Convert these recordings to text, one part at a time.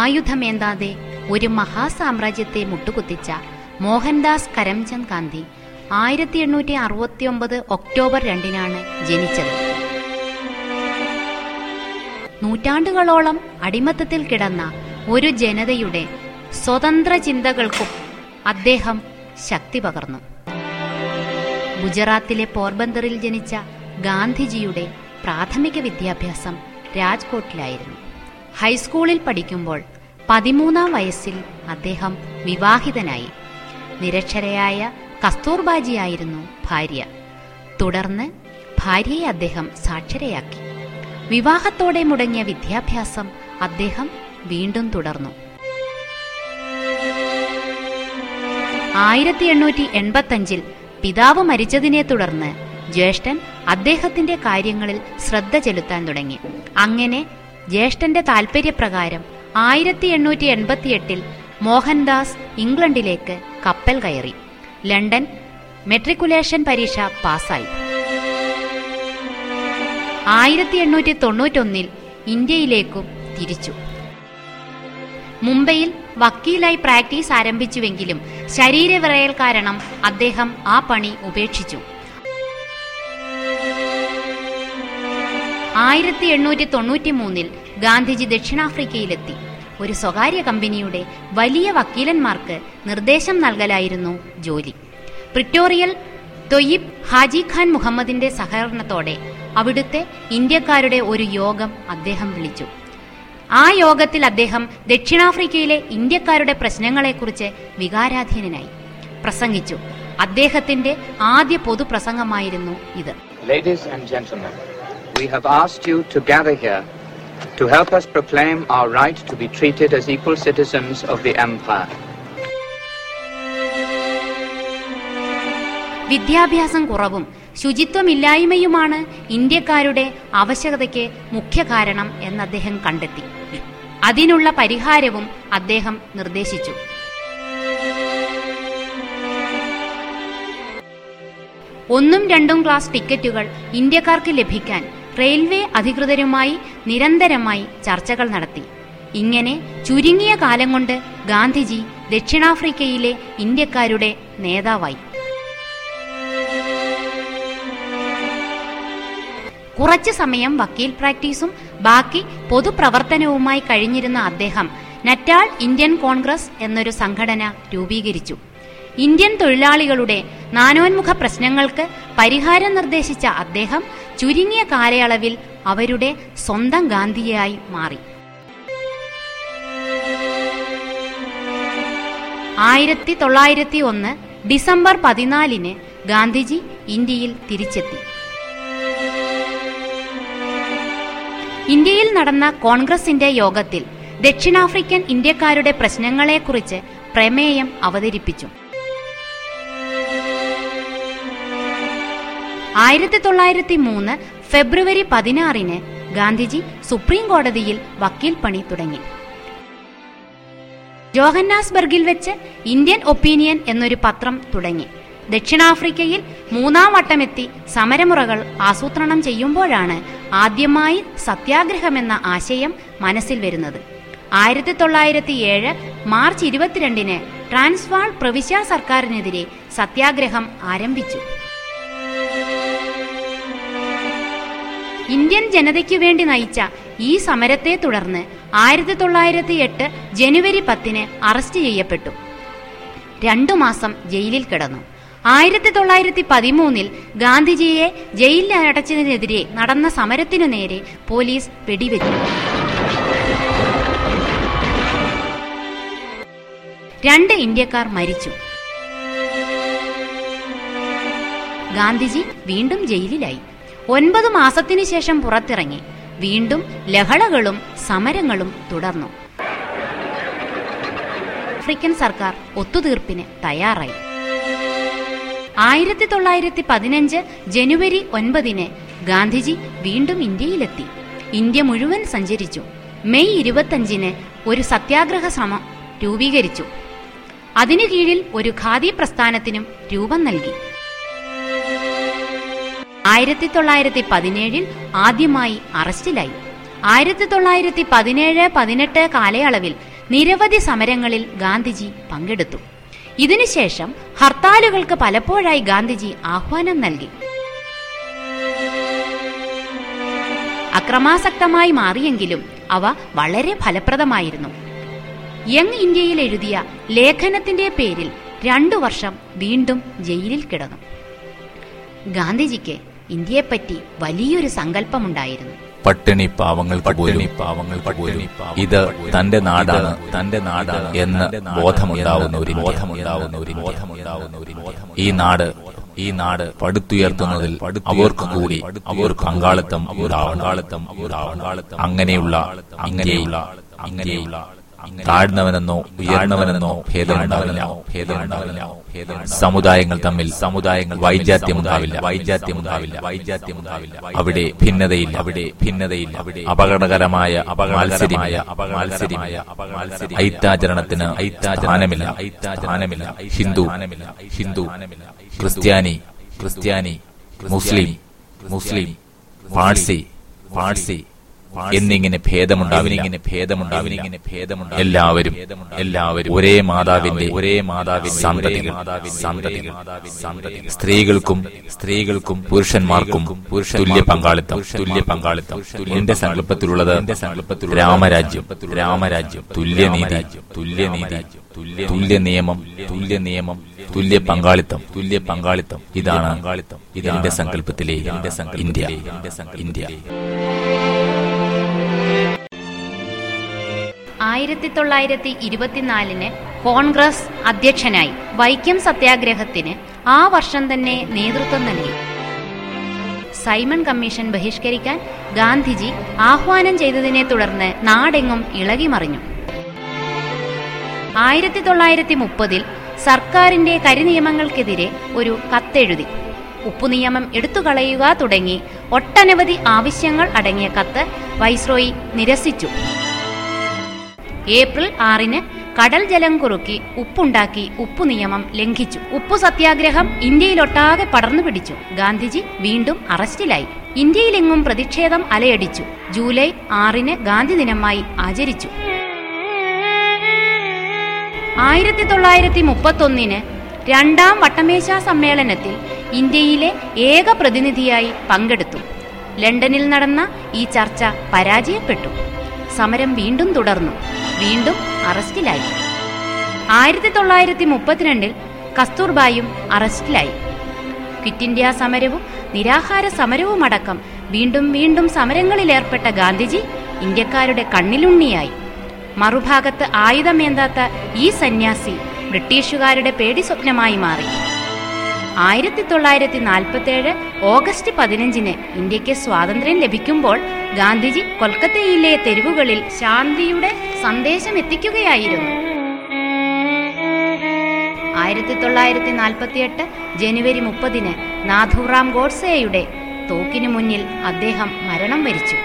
ആയുധമേന്താതെ ഒരു മഹാസാമ്രാജ്യത്തെ മുട്ടുകുത്തിച്ച മോഹൻദാസ് കരംചന്ദ് ഗാന്ധി ആയിരത്തി എണ്ണൂറ്റി അറുപത്തി ഒമ്പത് ഒക്ടോബർ രണ്ടിനാണ് ജനിച്ചത്. നൂറ്റാണ്ടുകളോളം അടിമത്തത്തിൽ കിടന്ന ഒരു ജനതയുടെ സ്വതന്ത്ര ചിന്തകൾക്കും അദ്ദേഹം ശക്തി പകർന്നു. ഗുജറാത്തിലെ പോർബന്ദറിൽ ജനിച്ച ഗാന്ധിജിയുടെ പ്രാഥമിക വിദ്യാഭ്യാസം രാജ്കോട്ടിലായിരുന്നു. ഹൈസ്കൂളിൽ പഠിക്കുമ്പോൾ പതിമൂന്നാം വയസ്സിൽ അദ്ദേഹം വിവാഹിതനായി. നിരക്ഷരയായ കസ്തൂർബാജിയായിരുന്നു ഭാര്യ. തുടർന്ന് ഭാര്യയെ അദ്ദേഹം സാക്ഷരയാക്കി. വിവാഹത്തോടെ മുടങ്ങിയ വിദ്യാഭ്യാസം അദ്ദേഹം വീണ്ടും തുടർന്നു. ആയിരത്തി എണ്ണൂറ്റി എൺപത്തഞ്ചിൽ പിതാവ് മരിച്ചതിനെ തുടർന്ന് ജ്യേഷ്ഠൻ അദ്ദേഹത്തിന്റെ കാര്യങ്ങളിൽ ശ്രദ്ധ ചെലുത്താൻ തുടങ്ങി. അങ്ങനെ ജ്യേഷ്ഠന്റെ താൽപര്യപ്രകാരം ആയിരത്തി എണ്ണൂറ്റി എൺപത്തിയെട്ടിൽ മോഹൻദാസ് ഇംഗ്ലണ്ടിലേക്ക് കപ്പൽ കയറി. ലണ്ടൻ മെട്രിക്കുലേഷൻ പരീക്ഷ പാസായി ആയിരത്തി എണ്ണൂറ്റി തൊണ്ണൂറ്റൊന്നിൽ ഇന്ത്യയിലേക്കും തിരിച്ചു. മുംബൈയിൽ വക്കീലായി പ്രാക്ടീസ് ആരംഭിച്ചുവെങ്കിലും ശരീരവിറയൽ കാരണം അദ്ദേഹം ആ പണി ഉപേക്ഷിച്ചു. ആയിരത്തി എണ്ണൂറ്റി തൊണ്ണൂറ്റി മൂന്നിൽ ഗാന്ധിജി ദക്ഷിണാഫ്രിക്കയിലെത്തി. ഒരു സ്വകാര്യ കമ്പനിയുടെ വലിയ വക്കീലന്മാർക്ക് നിർദ്ദേശം നൽകലായിരുന്നു ജോലി. പ്രിറ്റോറിയൽ തൊയ്യിബ് ഹാജി ഖാൻ മുഹമ്മദിന്റെ സഹകരണത്തോടെ അവിടുത്തെ ഇന്ത്യക്കാരുടെ ഒരു യോഗം അദ്ദേഹം വിളിച്ചു. ആ യോഗത്തിൽ അദ്ദേഹം ദക്ഷിണാഫ്രിക്കയിലെ ഇന്ത്യക്കാരുടെ പ്രശ്നങ്ങളെക്കുറിച്ച് വികാരാധീനനായി. പ്രസംഗിച്ചു. അദ്ദേഹത്തിന്റെ ആദ്യ പൊതുപ്രസംഗമായിരുന്നു ഇത്. Ladies and gentlemen, we have asked you to gather here to help us proclaim our right to be treated as equal citizens of the Empire. വിദ്യാഭ്യാസം കുറവും ശുചിത്വമില്ലായ്മയുമാണ് ഇന്ത്യക്കാരുടെ ആവശ്യകതയ്ക്ക് മുഖ്യ കാരണം എന്ന് അദ്ദേഹം കണ്ടെത്തി അതിനുള്ള പരിഹാരവും അദ്ദേഹം നിർദ്ദേശിച്ചു ഒന്നും രണ്ടും ക്ലാസ് ടിക്കറ്റുകൾ ഇന്ത്യക്കാർക്ക് ലഭിക്കാൻ റെയിൽവേ അധികൃതരുമായി നിരന്തരമായി ചർച്ചകൾ നടത്തി. ഇങ്ങനെ ചുരുങ്ങിയ കാലം കൊണ്ട് ഗാന്ധിജി ദക്ഷിണാഫ്രിക്കയിലെ ഇന്ത്യക്കാരുടെ നേതാവായി. കുറച്ചു സമയം വക്കീൽ പ്രാക്ടീസും ബാക്കി പൊതുപ്രവർത്തനവുമായി കഴിഞ്ഞിരുന്ന അദ്ദേഹം നറ്റാൾ ഇന്ത്യൻ കോൺഗ്രസ് എന്നൊരു സംഘടന രൂപീകരിച്ചു. ഇന്ത്യൻ തൊഴിലാളികളുടെ നാനോന്മുഖ പ്രശ്നങ്ങൾക്ക് പരിഹാരം നിർദ്ദേശിച്ച അദ്ദേഹം ചുരുങ്ങിയ കാലയളവിൽ അവരുടെ സ്വന്തം ഗാന്ധിയായി മാറി. ആയിരത്തി തൊള്ളായിരത്തി ഒന്ന് ഡിസംബർ പതിനാലിന് ഗാന്ധിജി ഇന്ത്യയിൽ തിരിച്ചെത്തി. ഇന്ത്യയിൽ നടന്ന കോൺഗ്രസിന്റെ യോഗത്തിൽ ദക്ഷിണാഫ്രിക്കൻ ഇന്ത്യക്കാരുടെ പ്രശ്നങ്ങളെക്കുറിച്ച് പ്രമേയം അവതരിപ്പിച്ചു. ആയിരത്തി തൊള്ളായിരത്തി മൂന്ന് ഫെബ്രുവരി പതിനാറിന് ഗാന്ധിജി സുപ്രീം കോടതിയിൽ വക്കീൽ പണി തുടങ്ങി. ജോഹന്നാസ്ബർഗിൽ വെച്ച് ഇന്ത്യൻ ഒപ്പീനിയൻ എന്നൊരു പത്രം തുടങ്ങി. ദക്ഷിണാഫ്രിക്കയിൽ മൂന്നാം വട്ടമെത്തി സമരമുറകൾ ആസൂത്രണം ചെയ്യുമ്പോഴാണ് ആദ്യമായി സത്യാഗ്രഹമെന്ന ആശയം മനസ്സിൽ വരുന്നത്. ആയിരത്തി തൊള്ളായിരത്തി ഏഴ് മാർച്ച് ഇരുപത്തിരണ്ടിന് ട്രാൻസ്വാൾ പ്രവിശ്യാ സർക്കാരിനെതിരെ സത്യാഗ്രഹം ആരംഭിച്ചു. ഇന്ത്യൻ ജനതയ്ക്കു വേണ്ടി നയിച്ച ഈ സമരത്തെ തുടർന്ന് ആയിരത്തി തൊള്ളായിരത്തി എട്ട് ജനുവരി പത്തിന് അറസ്റ്റ് ചെയ്യപ്പെട്ടു. രണ്ടു മാസം ജയിലിൽ കിടന്നു. ആയിരത്തി തൊള്ളായിരത്തി പതിമൂന്നിൽ ഗാന്ധിജിയെ ജയിലിൽ അടച്ചതിനെതിരെ നടന്ന സമരത്തിനു നേരെ പോലീസ് വെടിവെച്ചു. രണ്ട് ഇന്ത്യക്കാർ മരിച്ചു. ഗാന്ധിജി വീണ്ടും ജയിലിലായി. ഒൻപത് മാസത്തിനു ശേഷം പുറത്തിറങ്ങി. വീണ്ടും ലഹളകളും സമരങ്ങളും തുടർന്നു. ആഫ്രിക്കൻ സർക്കാർ ഒത്തുതീർപ്പിന് തയ്യാറായി. ആയിരത്തി തൊള്ളായിരത്തി പതിനഞ്ച് ജനുവരി ഒൻപതിന് ഗാന്ധിജി വീണ്ടും ഇന്ത്യയിലെത്തി. ഇന്ത്യ മുഴുവൻ സഞ്ചരിച്ചു. മെയ് ഇരുപത്തഞ്ചിന് ഒരു സത്യാഗ്രഹ ശ്രമം രൂപീകരിച്ചു. അതിനു കീഴിൽ ഒരു ഖാദി പ്രസ്ഥാനത്തിനും രൂപം നൽകി. ആയിരത്തി തൊള്ളായിരത്തി പതിനേഴിൽ ആദ്യമായി അറസ്റ്റിലായി. ആയിരത്തി തൊള്ളായിരത്തി പതിനേഴ് പതിനെട്ട് കാലയളവിൽ നിരവധി സമരങ്ങളിൽ ഗാന്ധിജി പങ്കെടുത്തു. ഇതിനുശേഷം ഹർത്താലുകൾക്ക് പലപ്പോഴായി ഗാന്ധിജി ആഹ്വാനം നൽകി. അക്രമാസക്തമായി മാറിയെങ്കിലും അവ വളരെ ഫലപ്രദമായിരുന്നു. യങ് ഇന്ത്യയിൽ എഴുതിയ ലേഖനത്തിന്റെ പേരിൽ രണ്ടു വർഷം വീണ്ടും ജയിലിൽ കിടന്നു. ഗാന്ധിജിക്ക് ഇന്ത്യയെപ്പറ്റി വലിയൊരു സങ്കല്പമുണ്ടായിരുന്നു. പട്ടിണി പാവങ്ങൾ പട്ടിണി പാവങ്ങൾ പട്ടിണി ഇത് തന്റെ നാടാണ് തന്റെ നാടാണ് എന്ന് ബോധമുണ്ടാവുന്ന ഒരു ബോധമുണ്ടാവുന്ന ഒരു ബോധമുണ്ടാവുന്ന ഒരു ബോധം ഈ നാട് ഈ നാട് പടുത്തുയർത്തുന്നതിൽ അവർക്ക് കൂടി അവർ പങ്കാളിത്തം പങ്കാളിത്തം പങ്കാളിത്തം അങ്ങനെയുള്ള അങ്ങനെയുള്ള അങ്ങനെയുള്ള താഴ്ന്നവനെന്നോ ഉയർന്നവനെന്നോ ഭേദമുണ്ടാവില്ല. ഭേദമുണ്ടാവില്ല. സമുദായങ്ങൾ തമ്മിൽ സമുദായങ്ങൾ വൈജാത്യമുണ്ടാവില്ല. വൈജാത്യമുണ്ടാവില്ല. വൈജാത്യമുണ്ടാവില്ല. അവിടെ ഭിന്നതയില്ല. അവിടെ ഭിന്നതയില്ല. അവിടെ അപകടകരമായ അപകടകരമായ അപകടമായ ഐത്താചരണത്തിന് ഐത്താചാനമില്ല ഐത്താചാനമില്ല ഹിന്ദു. ഹിന്ദു. ക്രിസ്ത്യാനി. ക്രിസ്ത്യാനി. മുസ്ലിം. മുസ്ലിം പാഴ്സി. പാഴ്സി. എന്നിങ്ങനെ ഭേദമുണ്ടാവില്ല. ഇങ്ങനെ ഭേദമുണ്ടാവില്ല. ഇങ്ങനെ ഭേദമുണ്ട് എല്ലാവരും എല്ലാവരും ഒരേ മാതാവിന്റെ ഒരേ മാതാവിന്റെ സന്തതി സന്തതി സന്തതി സ്ത്രീകൾക്കും സ്ത്രീകൾക്കും പുരുഷന്മാർക്കും പുരുഷ തുല്യ പങ്കാളിത്തം തുല്യ പങ്കാളിത്തം. എന്റെ സങ്കല്പത്തിലുള്ളത് എന്റെ സങ്കല്പത്തിൽ രാമരാജ്യം രാമരാജ്യം തുല്യനീതി തുല്യനീതി തുല്യ നിയമം തുല്യ നിയമം തുല്യ പങ്കാളിത്തം തുല്യ പങ്കാളിത്തം. ഇതാണ് പങ്കാളിത്തം ഇതിന്റെ സങ്കല്പത്തിലെ ഇന്ത്യ. ഇന്ത്യ. ആയിരത്തി തൊള്ളായിരത്തി ഇരുപത്തിനാലിന് കോൺഗ്രസ് അധ്യക്ഷനായി വൈക്കം സത്യാഗ്രഹത്തിന് ആ വർഷം തന്നെ നേതൃത്വം നൽകി. സൈമൺ കമ്മീഷൻ ബഹിഷ്കരിക്കാൻ ഗാന്ധിജി ആഹ്വാനം ചെയ്തതിനെ തുടർന്ന് നാടെങ്ങും ഇളകിമറിഞ്ഞു. ആയിരത്തി തൊള്ളായിരത്തി മുപ്പതിൽ സർക്കാരിന്റെ കരിനിയമങ്ങൾക്കെതിരെ ഒരു കത്തെഴുതി. ഉപ്പുനിയമം എടുത്തുകളയുക തുടങ്ങി ഒട്ടനവധി ആവശ്യങ്ങൾ അടങ്ങിയ കത്ത് വൈസ്രോയി നിരസിച്ചു. ഏപ്രിൽ ആറിന് കടൽ ജലം കുറുക്കി ഉപ്പുണ്ടാക്കി ഉപ്പു നിയമം ലംഘിച്ചു. ഉപ്പു സത്യാഗ്രഹം ഇന്ത്യയിലൊട്ടാകെ പടർന്നു പിടിച്ചു. ഗാന്ധിജി വീണ്ടും അറസ്റ്റിലായി. ഇന്ത്യയിലെങ്ങും പ്രതിഷേധം അലയടിച്ചു. ജൂലൈ ആറിന് ഗാന്ധി ദിനമായി ആചരിച്ചു. ആയിരത്തി തൊള്ളായിരത്തി മുപ്പത്തൊന്നിന് രണ്ടാം വട്ടമേശ സമ്മേളനത്തിൽ ഇന്ത്യയിലെ ഏക പ്രതിനിധിയായി പങ്കെടുത്തു. ലണ്ടനിൽ നടന്ന ഈ ചർച്ച പരാജയപ്പെട്ടു. സമരം വീണ്ടും തുടർന്നു. വീണ്ടും അറസ്റ്റിലായി. ആയിരത്തി തൊള്ളായിരത്തി മുപ്പത്തിരണ്ടിൽ കസ്തൂർബായും അറസ്റ്റിലായി. ക്വിറ്റ് ഇന്ത്യ സമരവും നിരാഹാര സമരവുമടക്കം വീണ്ടും വീണ്ടും സമരങ്ങളിലേർപ്പെട്ട ഗാന്ധിജി ഇന്ത്യക്കാരുടെ കണ്ണിലുണ്ണിയായി. മറുഭാഗത്ത് ആയുധമേന്താത്ത ഈ സന്യാസി ബ്രിട്ടീഷുകാരുടെ പേടി സ്വപ്നമായി മാറി. ആയിരത്തി തൊള്ളായിരത്തി നാൽപ്പത്തേഴ് ഓഗസ്റ്റ് പതിനഞ്ചിന് ഇന്ത്യയ്ക്ക് സ്വാതന്ത്ര്യം ലഭിക്കുമ്പോൾ ഗാന്ധിജി കൊൽക്കത്തയിലെ തെരുവുകളിൽ ശാന്തിയുടെ സന്ദേശം എത്തിക്കുകയായിരുന്നു ആയിരത്തി തൊള്ളായിരത്തി നാൽപ്പത്തിയെട്ട് ജനുവരി മുപ്പതിന് നാഥുറാം ഗോഡ്സെയുടെ തോക്കിനു മുന്നിൽ അദ്ദേഹം മരണം വരിച്ചു.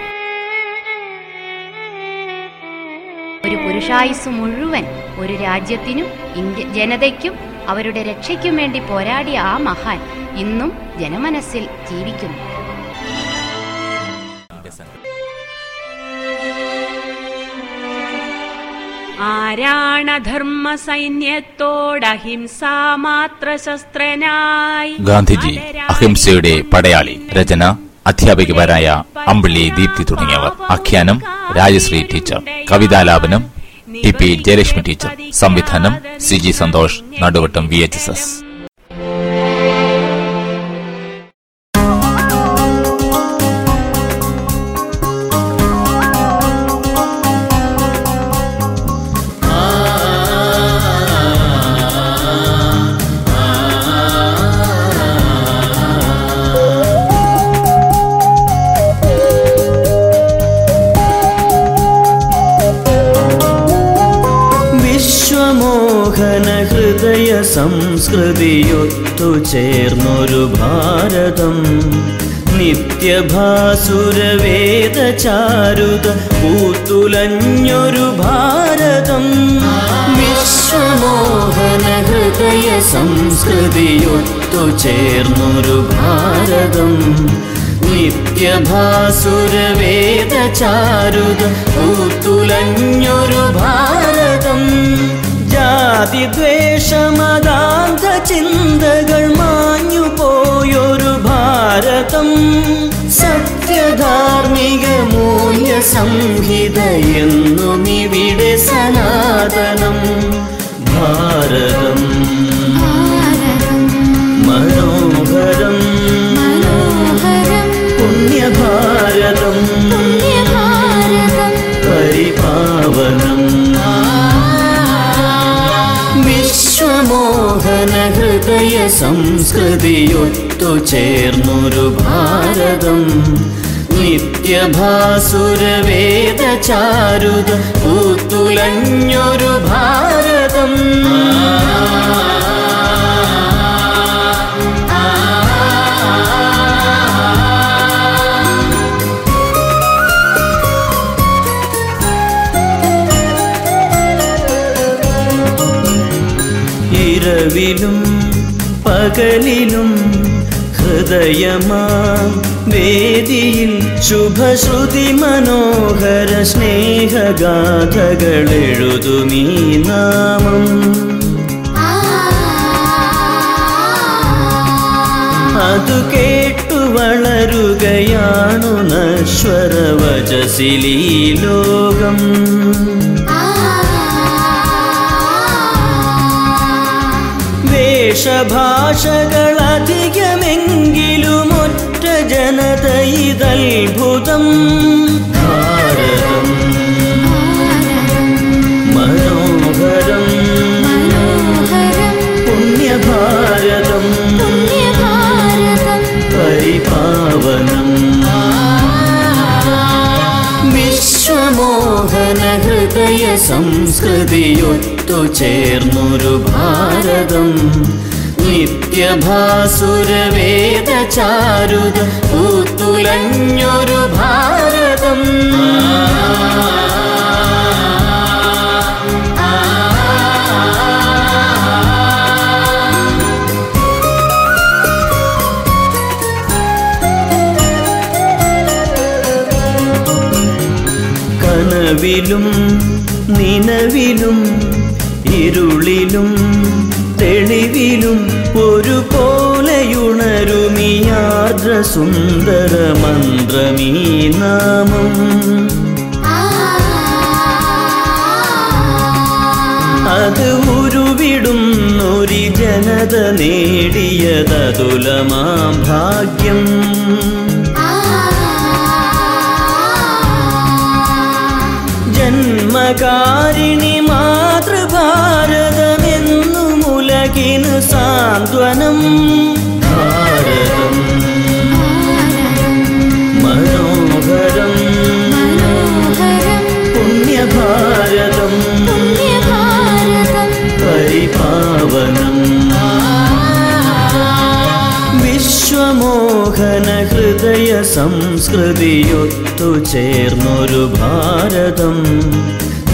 പുരുഷായുസ് മുഴുവൻ ഒരു രാജ്യത്തിനും ഇന്ത്യ ജനതയ്ക്കും അവരുടെ രക്ഷയ്ക്കും വേണ്ടി പോരാടിയ ആ മഹാൻ ഇന്നും ജനമനസ്സിൽ ജീവിക്കുന്നു. ആരാണധർമ്മ സൈന്യത്തോടഹിംസാ മാത്ര ശസ്ത്രനായി ഗാന്ധിജി അഹിംസയുടെ പടയാളി രചന അധ്യാപികമാരായ അമ്പിളി ദീപ്തി തുടങ്ങിയവർ. ആഖ്യാനം രാജശ്രീ ടീച്ചർ. കവിതാലാപനം ടി പി ജയലക്ഷ്മി ടീച്ചർ സംവിധാനം C G Santhosh Naduvattom V H S S സംസ്കൃതിയൊത്തു ചേർന്നൊരു ഭാരതം. നിത്യഭാസുരവേദ ചാരുത പൂത്തുലഞ്ഞൊരു ഭാരതം. വിശ്വമോഹന ഹൃദയ സംസ്കൃതിയൊത്തു ചേർന്നൊരു ഭാരതം. നിത്യഭാസുരവേദ ചാരുത പൂത്തുലഞ്ഞൊരു ഭാരതം. ജാതിദ്വേഷമതാന്ത ചിന്തകൾ മാഞ്ഞു പോയൊരു ഭാരതം. സത്യധാർമ്മിക മൂല്യ സംഹിത എന്നും ഇവിടെ സനാതനം. ഭാരതം ഹൃദയ സംസ്കൃതിയൊത്തു ചേർന്നൊരു ഭാരതം. നിത്യഭാസുരവേദ ചാരുത പൂത്തുലഞ്ഞൊരു ഭാരതം പകലിലും ഹൃദയമാം വേദിയിൽ ശുഭശ്രുതി മനോഹര സ്നേഹഗാഥകൾ എഴുതുമീ നാമം. അതു കേട്ടു വളരുകയാണു നശ്വരവചസിലീ ലോകം. വേഷഭാഷകളധികമെങ്കിലും ഒറ്റ ജനത ഭാരതം മനോഹരം. പുണ്യഭാരതം. പരിപാവനം സംസ്കൃതിയൊത്തു ചേർന്നൊരു ഭാരതം. നിത്യഭാസുരവേദ ചാരുത പൂത്തുലഞ്ഞൊരു ഭാരതം. കനവിലും നിലവിലും ഇരുളിലും തെളിവിലും ഒരുപോലെയുണരുമീ സുന്ദര മന്ത്രമീ നാമം. അത് ഉരുവിടുന്നൊരു ജനത നേടിയതതുലമാം ഭാഗ്യം. ജന്മകാരിണി സാന്ത്വനം. ഭാരതം. മനോഹരം. പുണ്യഭാരതം. പരിപാവനം വിശ്വമോഹന ഹൃദയ സംസ്കൃതിയൊത്തു ചേർന്നൊരു ഭാരതം.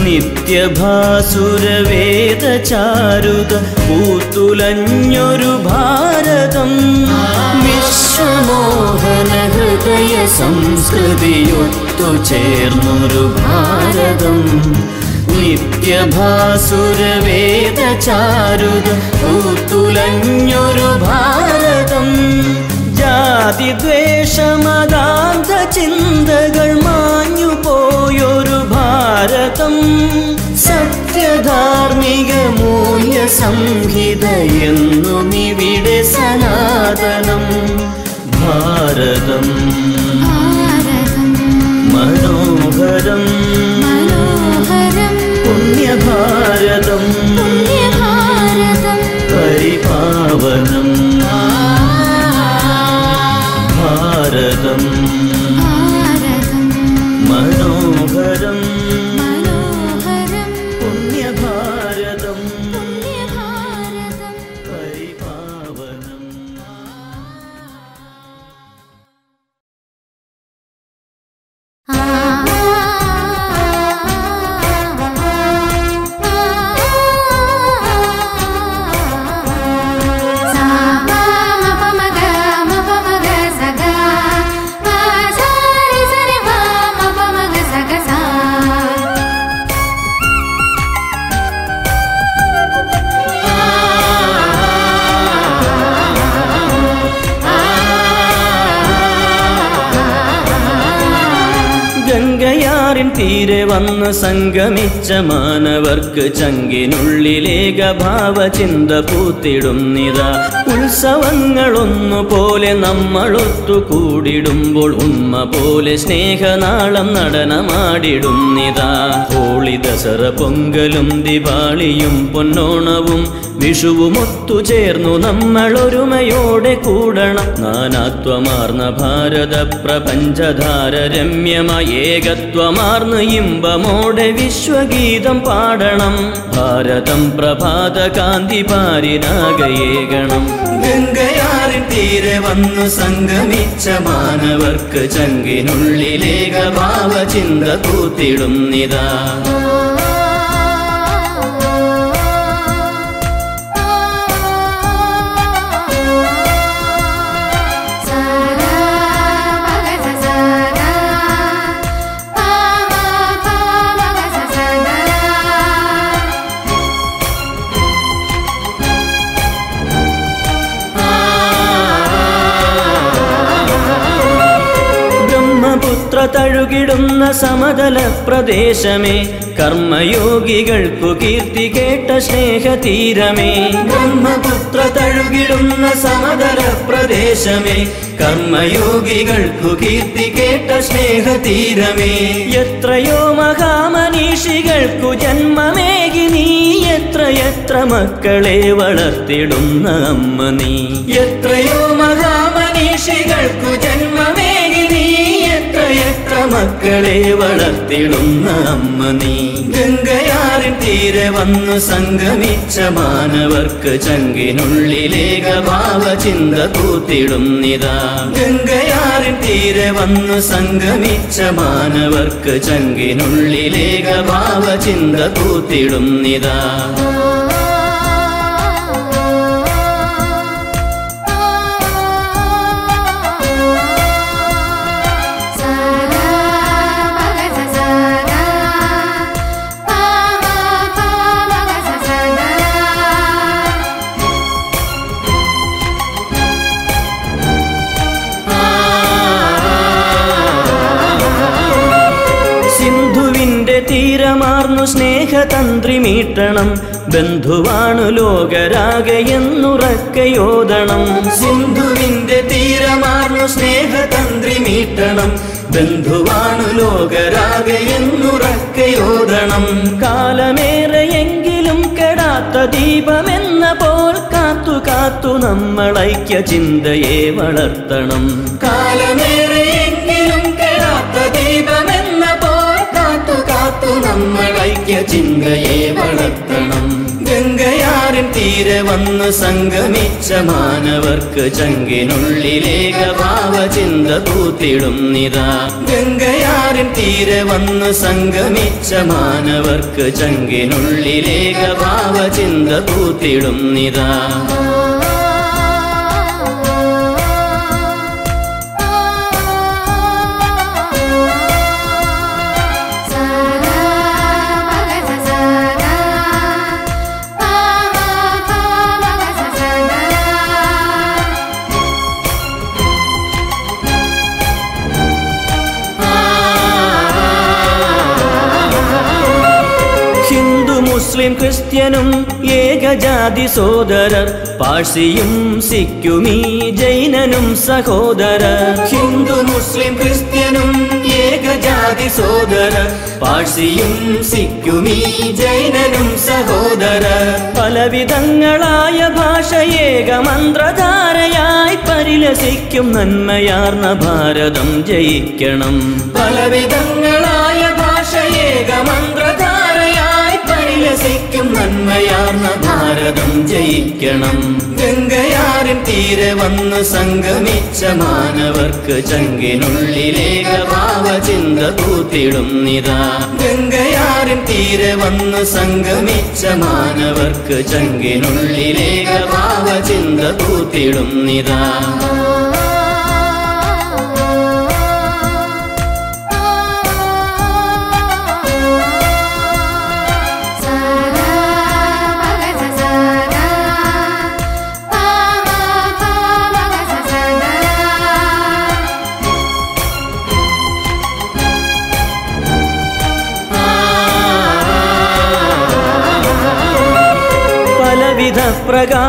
നിത്യഭാസുരവേദ ചാരുത പൂത്തുലഞ്ഞൊരു ഭാരതം. വിശ്വമോഹന ഹൃദയ സംസ്കൃതിയൊത്തു ചേർന്നൊരു ഭാരതം. നിത്യഭാസുരവേദചാരുത പൂത്തുലഞ്ഞൊരു ഭാരതം. ദ്വേഷമകാന്ത ചിന്തകൾ മാഞ്ഞു പോയൊരു ഭാരതം. സത്യധാർമ്മിക മൂല്യ സംഹിത എന്നും ഇവിടെ സനാതനം. ഭാരതം. മനോഹരം. പുണ്യഭാരതം. പരിപാവനം ഭാരതം. സംഗമിച്ച മാനവർക്ക് ചങ്കിനുള്ളിലേക ഭാവചിന്ത പൂത്തിടുന്നിതാ ഉത്സവങ്ങളൊന്നുപോലെ നമ്മളൊത്തു കൂടിടുമ്പോൾ ഉമ്മ പോലെ സ്നേഹനാളം നടനമാടിടുന്നിതാ ഹോളി ദസറ പൊങ്കലും ദിവാളിയും പൊന്നോണവും വിഷുവും നമ്മൾ നമ്മളൊരുമയോടെ കൂടണം. നാനാത്വമാർന്ന ഭാരത പ്രപഞ്ചധാര രമ്യമായ ഏകത്വമാർന്ന് ഇമ്പമോടെ വിശ്വഗീതം പാടണം ഭാരതം പ്രഭാത കാന്തി പാരിനാകയേകണം ഗംഗയാറിൻ തീരെ വന്നു സംഗമിച്ച മാനവർക്ക് ചങ്കിനുള്ളിലേക ഭാവചിന്ത കൂത്തിടുന്നിതാ തഴുകിടുന്ന സമതല പ്രദേശമേ. കർമ്മയോഗികൾക്കു കീർത്തി കേട്ട സ്നേഹതീരമേ. ബ്രഹ്മപുത്ര തഴുകിടുന്ന സമതല പ്രദേശമേ. കർമ്മയോഗികൾക്കു കീർത്തി കേട്ട സ്നേഹതീരമേ. എത്രയോ മഹാമനീഷികൾക്കു ജന്മമേകി നീ. എത്ര എത്ര മക്കളെ വളർത്തിടുന്ന അമ്മ നീ. എത്രയോ മഹാമനീഷികൾക്കു മക്കളെ വളർത്തിടുന്ന അമ്മ നീ. ഗംഗയാറിൻ തീരെ വന്നു സംഗമിച്ച മാനവർക്ക് ചങ്കിനുള്ളിലേക ഭാവ ചിന്ത കൂത്തിടുന്നിതാ ഗംഗയാറിൻ തീരെ വന്നു സംഗമിച്ച മാനവർക്ക് ചങ്കിനുള്ളിലേക ഭാവ ചിന്ത കൂത്തിടുന്നിതാ സ്നേഹതന്ത്രി മീട്ടണം. ബന്ധുവാണു ലോകരാകെ സിന്ധുവിന്റെ തീരമാർന്നു സ്നേഹതന്ത്രി മീട്ടണം. ബന്ധുവാണു ലോകരാകെ എന്നുറക്കയോദണം കാലമേറെയെങ്കിലും കെടാത്ത ദീപമെന്ന പോൽ കാത്തു കാത്തു നമ്മളൈക്യ ചിന്തയെ വളർത്തണം. കാലമേറെയെങ്കിലും നമ്മൾ ഐക്യ ചിന്തയെ വളർത്തണം. ഗംഗയാറിൻ തീരെ വന്ന് സംഗമിച്ച മാനവർക്ക് ചങ്കിനുള്ളിലേക ഭാവചിന്ത കൂത്തിടുന്നിതാ ഗംഗയാറിൻ തീരെ വന്ന് സംഗമിച്ച മാനവർക്ക് ചങ്കിനുള്ളിലേക ഭാവചിന്ത കൂത്തിടുന്നിതാ മുസ്ലിം ക്രിസ്ത്യനും ഏകജാതി സോദരർ പാഴ്സിയും സിക്കുമീ ജൈനനും സഹോദരർ. ഹിന്ദു മുസ്ലിം ക്രിസ്ത്യനും ഏകജാതി സോദരർ പാഴ്സിയും സിക്കുമീ ജൈനനും സഹോദരർ. പലവിധങ്ങളായ ഭാഷ ഏക മന്ത്രധാരയായി പരിലസിക്കും നന്മയാർന്ന ഭാരതം ജയിക്കണം. പലവിധങ്ങളായ നന്മയാർന്ന ഭാരതം ജയിക്കണം. ഗംഗയാറിൻ തീരെ വന്ന് സംഗമിച്ച മാനവർക്ക് ചങ്കിനുള്ളിലേക ഭാവചിന്ത കൂത്തിടുന്നിതാ ഗംഗയാറിൻ തീരെ വന്ന് സംഗമിച്ച മാനവർക്ക് ചങ്കിനുള്ളിലേക ഭാവചിന്ത കൂത്തിടുന്നിതാ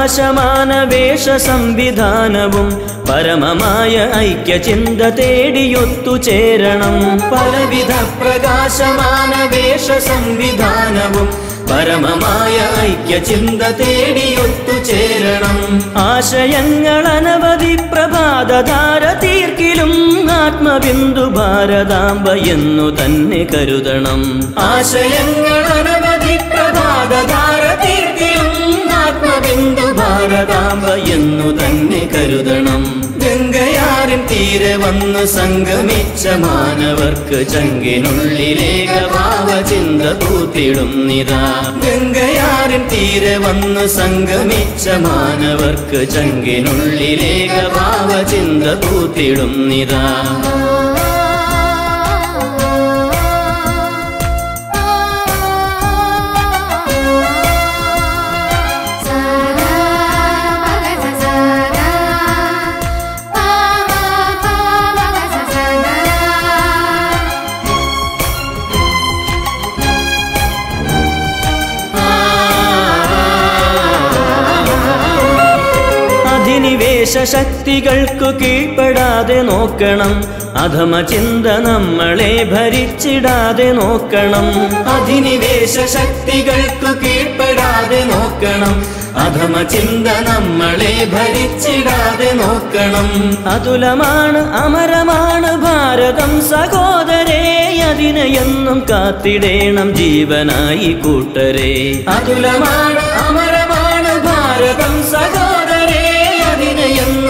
പ്രകാശമാന വേഷ സംവിധാനവും പരമമായ ഐക്യചിന്ത തേടിയൊത്തുചേരണം പലവിധ പ്രകാശമാന വേഷ സംവിധാനവും പരമമായ ഐക്യചിന്ത തേടിയൊത്തുചേരണം ആശയങ്ങൾ അനവധി പ്രഭാതധാര തീർക്കിലും ആത്മബിന്ദു ഭാരതാംബ എന്നു തന്നെ കരുതണം. ആശയങ്ങൾ അനവധി പ്രഭാതധാര ഭാരതാംബ എന്നു തന്നെ കരുതണം. ഗംഗയാറിൻ തീരെ വന്ന് സംഗമിച്ച മാനവർക്ക് ചങ്കിനുള്ളിലേക ഭാവചിന്ത കൂത്തിടുന്നിതാ ഗംഗയാറിൻ തീരെ വന്ന് സംഗമിച്ച മാനവർക്ക് ചങ്കിനുള്ളിലേക ഭാവചിന്ത കൂത്തിടുന്നിതാ അധിനിവേശ ശക്തികൾക്കു കീഴ്പ്പെടാതെ നോക്കണം. അധമ ചിന്ത നമ്മളെ ഭരിച്ചിടാതെ നോക്കണം. അധിനിവേശ ശക്തികൾക്കു കീഴ്പ്പെടാതെ നോക്കണം. അധമ ചിന്ത നമ്മളെ ഭരിച്ചിടാതെ നോക്കണം. അതുലമാണ് അമരമാണ് ഭാരതം. സഹോദരേ അതിനെ എന്നും കാത്തിടേണം ജീവനായി കൂട്ടരെ. അതുലമാണ് അമരമാണ് ഭാരതം.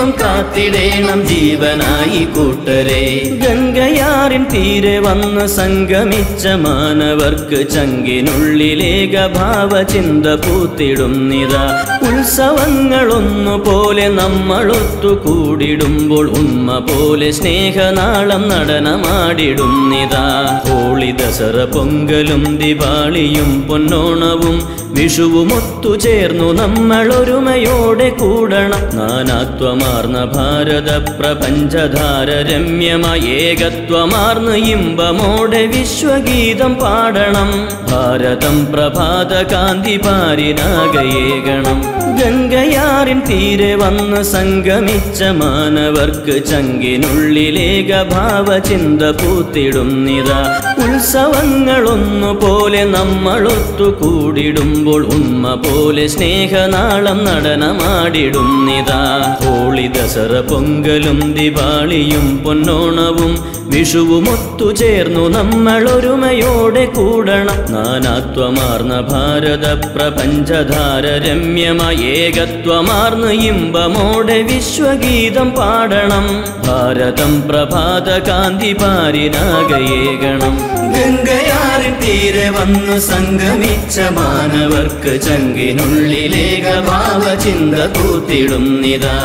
എന്നും കാത്തിടേണം ജീവനായി കൂട്ടരെ. ഗംഗയാറിൻ തീരെ വന്ന് സംഗമിച്ച മാനവർക്ക് ചങ്കിനുള്ളിലേക ഭാവചിന്ത പൂത്തിടുന്നിതാ ഉത്സവങ്ങളൊന്നുപോലെ നമ്മളൊത്തു കൂടിടുമ്പോൾ ഉമ്മ പോലെ സ്നേഹനാളം നടനമാടിടുന്നിതാ ഹോളി ദസറ പൊങ്കലും ദിവാളിയും പൊന്നോണവും വിഷുവും ഒത്തുചേർന്നു നമ്മൾ ഒരുമയോടെ കൂടണം. നാനാത്വമാർന്ന ഭാരത പ്രപഞ്ചധാര രമ്യമായ ഏകത്വമാർന്ന് ഇമ്പമോടെ വിശ്വഗീതം പാടണം. ഭാരതം പ്രഭാത കാന്തി പാരിനാകയേകണം ഗംഗയാറിൻ തീരെ വന്ന് സംഗമിച്ച മാനവർക്ക് ചങ്കിനുള്ളിലേക ഭാവചിന്ത പൂത്തിടുന്നിതാ. ഉത്സവങ്ങളൊന്നുപോലെ നമ്മളൊത്തു കൂടിടുമ്പോൾ ഉണ്മ പോലെ സ്നേഹനാളം നടനമാടിടുന്നിതാ ഹോളി ദസറ പൊങ്കലും ദിവാളിയും പൊന്നോണവും വിഷുവും ഒത്തുചേർന്നു നമ്മളൊരുമയോടെ കൂടണം. നാനാത്വമാർന്ന ഭാരത പ്രപഞ്ചധാര രമ്യമായ ഏകത്വമാർന്ന് ഇമ്പമോടെ വിശ്വഗീതം പാടണം. ഭാരതം പ്രഭാത കാന്തി പാരിനാകയേകണം ഗംഗയാറിൻ തീരെ വന്നു സംഗമിച്ച മാനവർക്ക് ചങ്കിനുള്ളിലേക ഭാവചിന്ത കൂത്തിടുന്നിതാ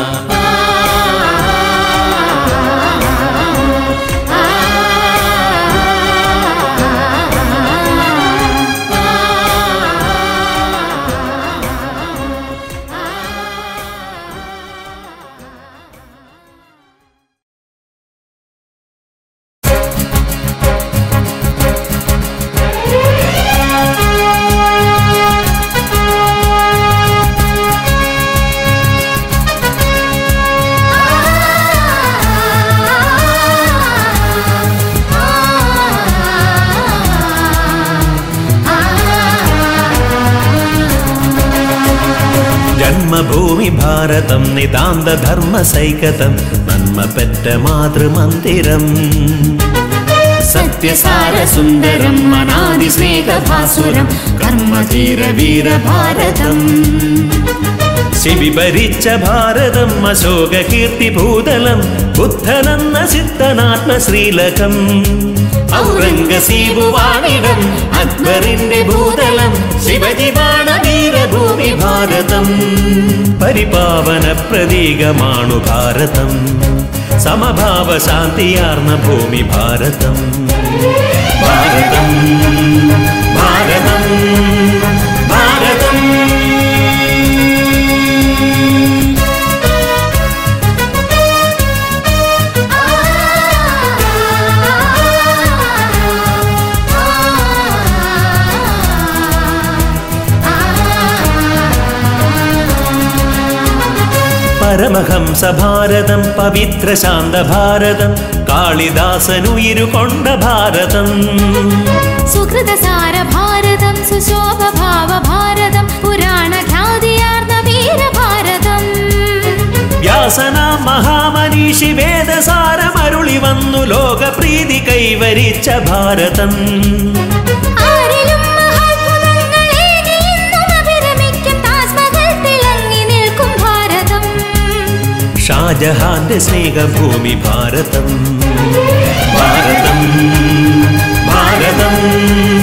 ഭാരതം നിതാന്ത ധർമ്മ സൈകതം നന്മ പെറ്റ മാതൃമന്ദിരം സത്യസാരസുന്ദരം മനാതിസ്നേഹഭാസുരം കർമ്മധീര വീരഭാരതം. ശിവിഭരിച്ച ഭാരതം അശോക കീർത്തി ഭൂതലം ബുദ്ധനന്ന സിദ്ധനാത്മ ശ്രീലകം. ഔറംഗസീബുവാണിടം അക്ബറിന്റെ ഭൂതലം ശിവജിവാണ ഭാരതം പരിപാവന പ്രതീകമാണു ഭാരതം. സമഭാവ ശാന്തിയാർന്ന ഭൂമി ഭാരതം. ഭാരതം ഭാരതം. പരമഹംസ ഭാരതം പവിത്ര ശാന്ത ഭാരതം കാളിദാസനുയിരുകൊണ്ട ഭാരതം. സുഹൃതസാര ഭാരതം സുശോഭ ഭാവ ഭാരതം പുരാണ ഖ്യാതിയാർന്ന വീര ഭാരതം വ്യാസന മഹാമനീഷി വേദസാരമരുളി വന്നു ലോകപ്രീതി കൈവരിച്ച ഭാരതം. ഷാജഹാന്റെ സ്നേഹഭൂമി ഭാരതം. ഭാരതം ഭാരതം.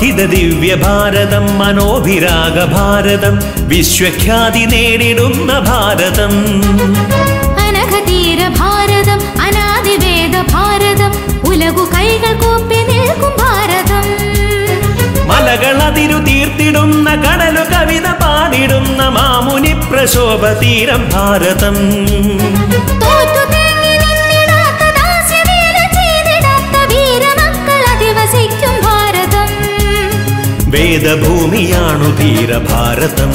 മഹിത ദിവ്യ ഭാരതം മനോഭിരാഗ ഭാരതം വിശ്വഖ്യാതി നേടിടുന്ന ഭാരതം. അനഘതീര ഭാരതം അനാദിവേദ ഭാരതം ഉലകു കൈകൾ കൂപ്പി നിൽക്കും ഭാരതം. മലകൾ അതിരു തീർത്തിടുന്ന കടലു കവിത പാടിടുന്ന മാമുനി പ്രശോഭ തീരം ഭാരതം. വേദഭൂമിയാണു ധീരഭാരതം.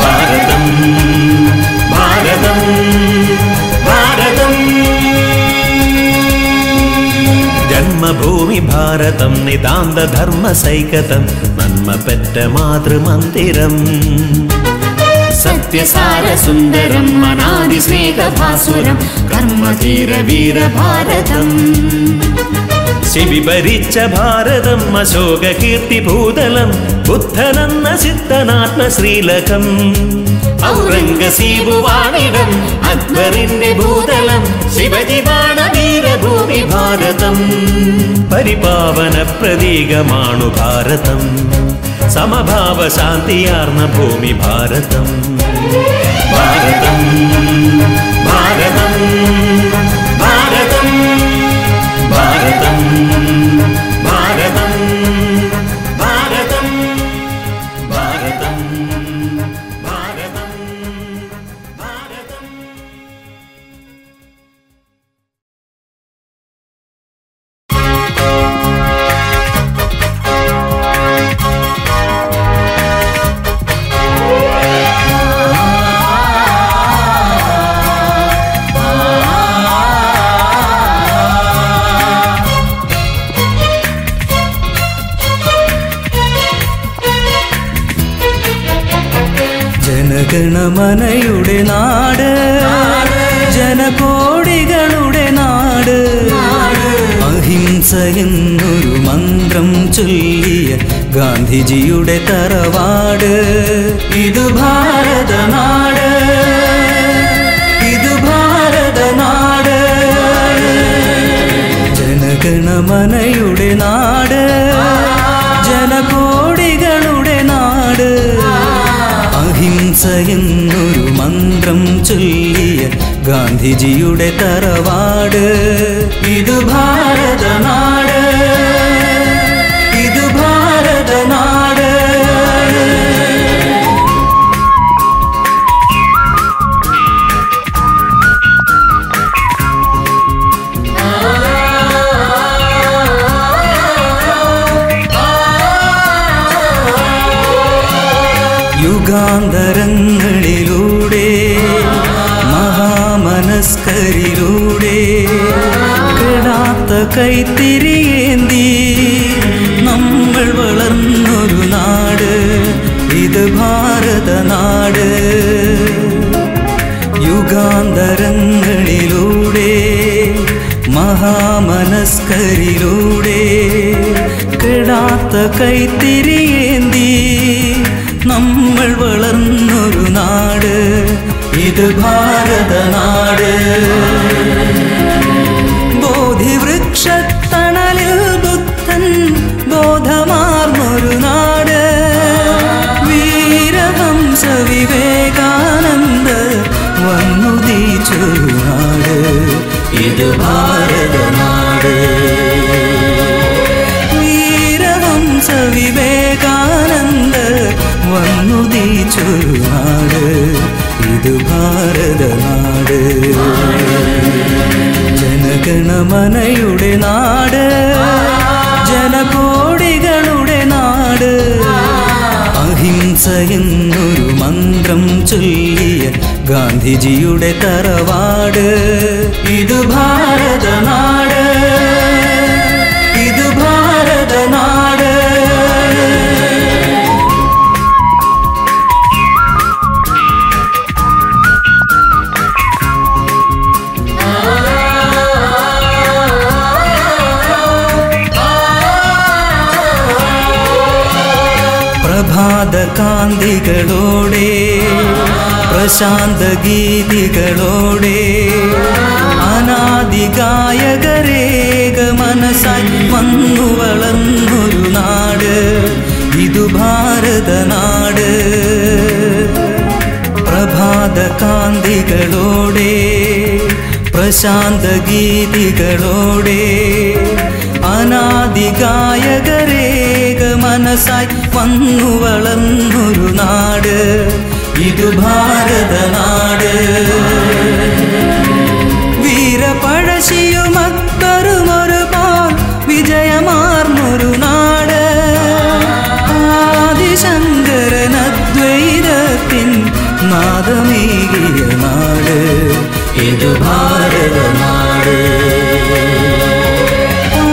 ഭാരതം ഭാരതം ഭാരതം. ജന്മഭൂമി ഭാരതം നിതാന്ത ധർമ്മ സൈകതം നന്മ പെറ്റ മാതൃമന്ദിരം. സത്യസാര സുന്ദരം അനാദി സ്നേഹഭാസുരം കർമ്മധീര വീരഭാരതം ശിവി ഭരിച്ച ഭാരതം അശോക കീർത്തി ഭൂതലം ബുദ്ധനെന്ന സിദ്ധനാത്മ ശ്രീലകം. ഔറംഗസീബുവാണിടം അക്ബറിന്റെ ഭൂതലം ശിവജിവാണ വീരഭൂമി ഭാരതം. പരിപാവന പ്രതീകമാണു ഭാരതം സമഭാവ ശാന്തിയാർന്ന ഭൂമി ഭാരതം. ഭാരതം. നാട് ഇത് ഭാരത നാട്. ബോധിവൃക്ഷത്തണലിൽ ബുദ്ധൻ ബോധമാർന്നൊരു നാട്. വീരവംശ വിവേകാനന്ദ വന്നുദീച്ചൊരു നാട്. ഇത് ഭാരതനാട് വന്നുദീച്ചൊരു നാട് ഇത് ഭാരതനാട് ജനഗണമനയുടെ നാട്. ജനകോടികളുടെ നാട്. അഹിംസ എന്നൊരു മന്ത്രം ചൊല്ലിയ ഗാന്ധിജിയുടെ തറവാട്. ഇത് ഭാരതനാട് പ്രശാന്ത ഗീതികളോടെ അനാദി ഗായകരേക മനസ്സായി വന്നു വളർന്നൊരു നാട്. ഇതു കാന്തികളോടെ പ്രശാന്ത ഗീതികളോടെ അനാദി ഗായകരേക മനസ്സായി വന്നു വളർന്നൊരു നാട്. ഇതു ഭാരതനാട് വീരപഴശിയും അക്ബറും ഒരു പാൽ വിജയമാർന്നൊരു നാട്. ആദിശങ്കരൻ അദ്വൈതത്തിൻ നാദമേകിയ നാട്. ഇത് ഭാരതനാട്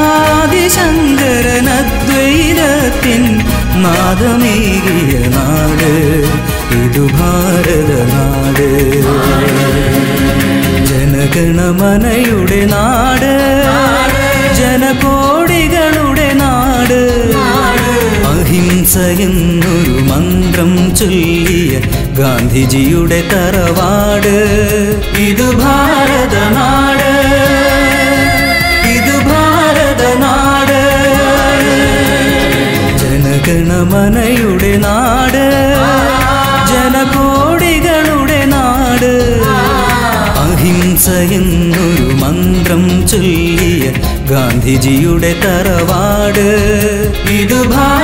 ആദിശങ്കരൻ അദ്വൈതത്തിൻ നാദമേകിയ നാട് ഇതു ഭാരത നാട്. ജനഗണമനയുടെ നാട് ജനകോടികളുടെ നാട്. അഹിംസയെന്നൊരു മന്ത്രം ചൊല്ലിയ ഗാന്ധിജിയുടെ തറവാട് ഇത് ഭാരതനാട് ഇത് ജനഗണമനയുടെ നാട് ജനകോടികളുടെ നാട്. അഹിംസ എന്നൊരു മന്ത്രം ചൊല്ലിയ ഗാന്ധിജിയുടെ തറവാട്. ഇത് ഭാരതനാട്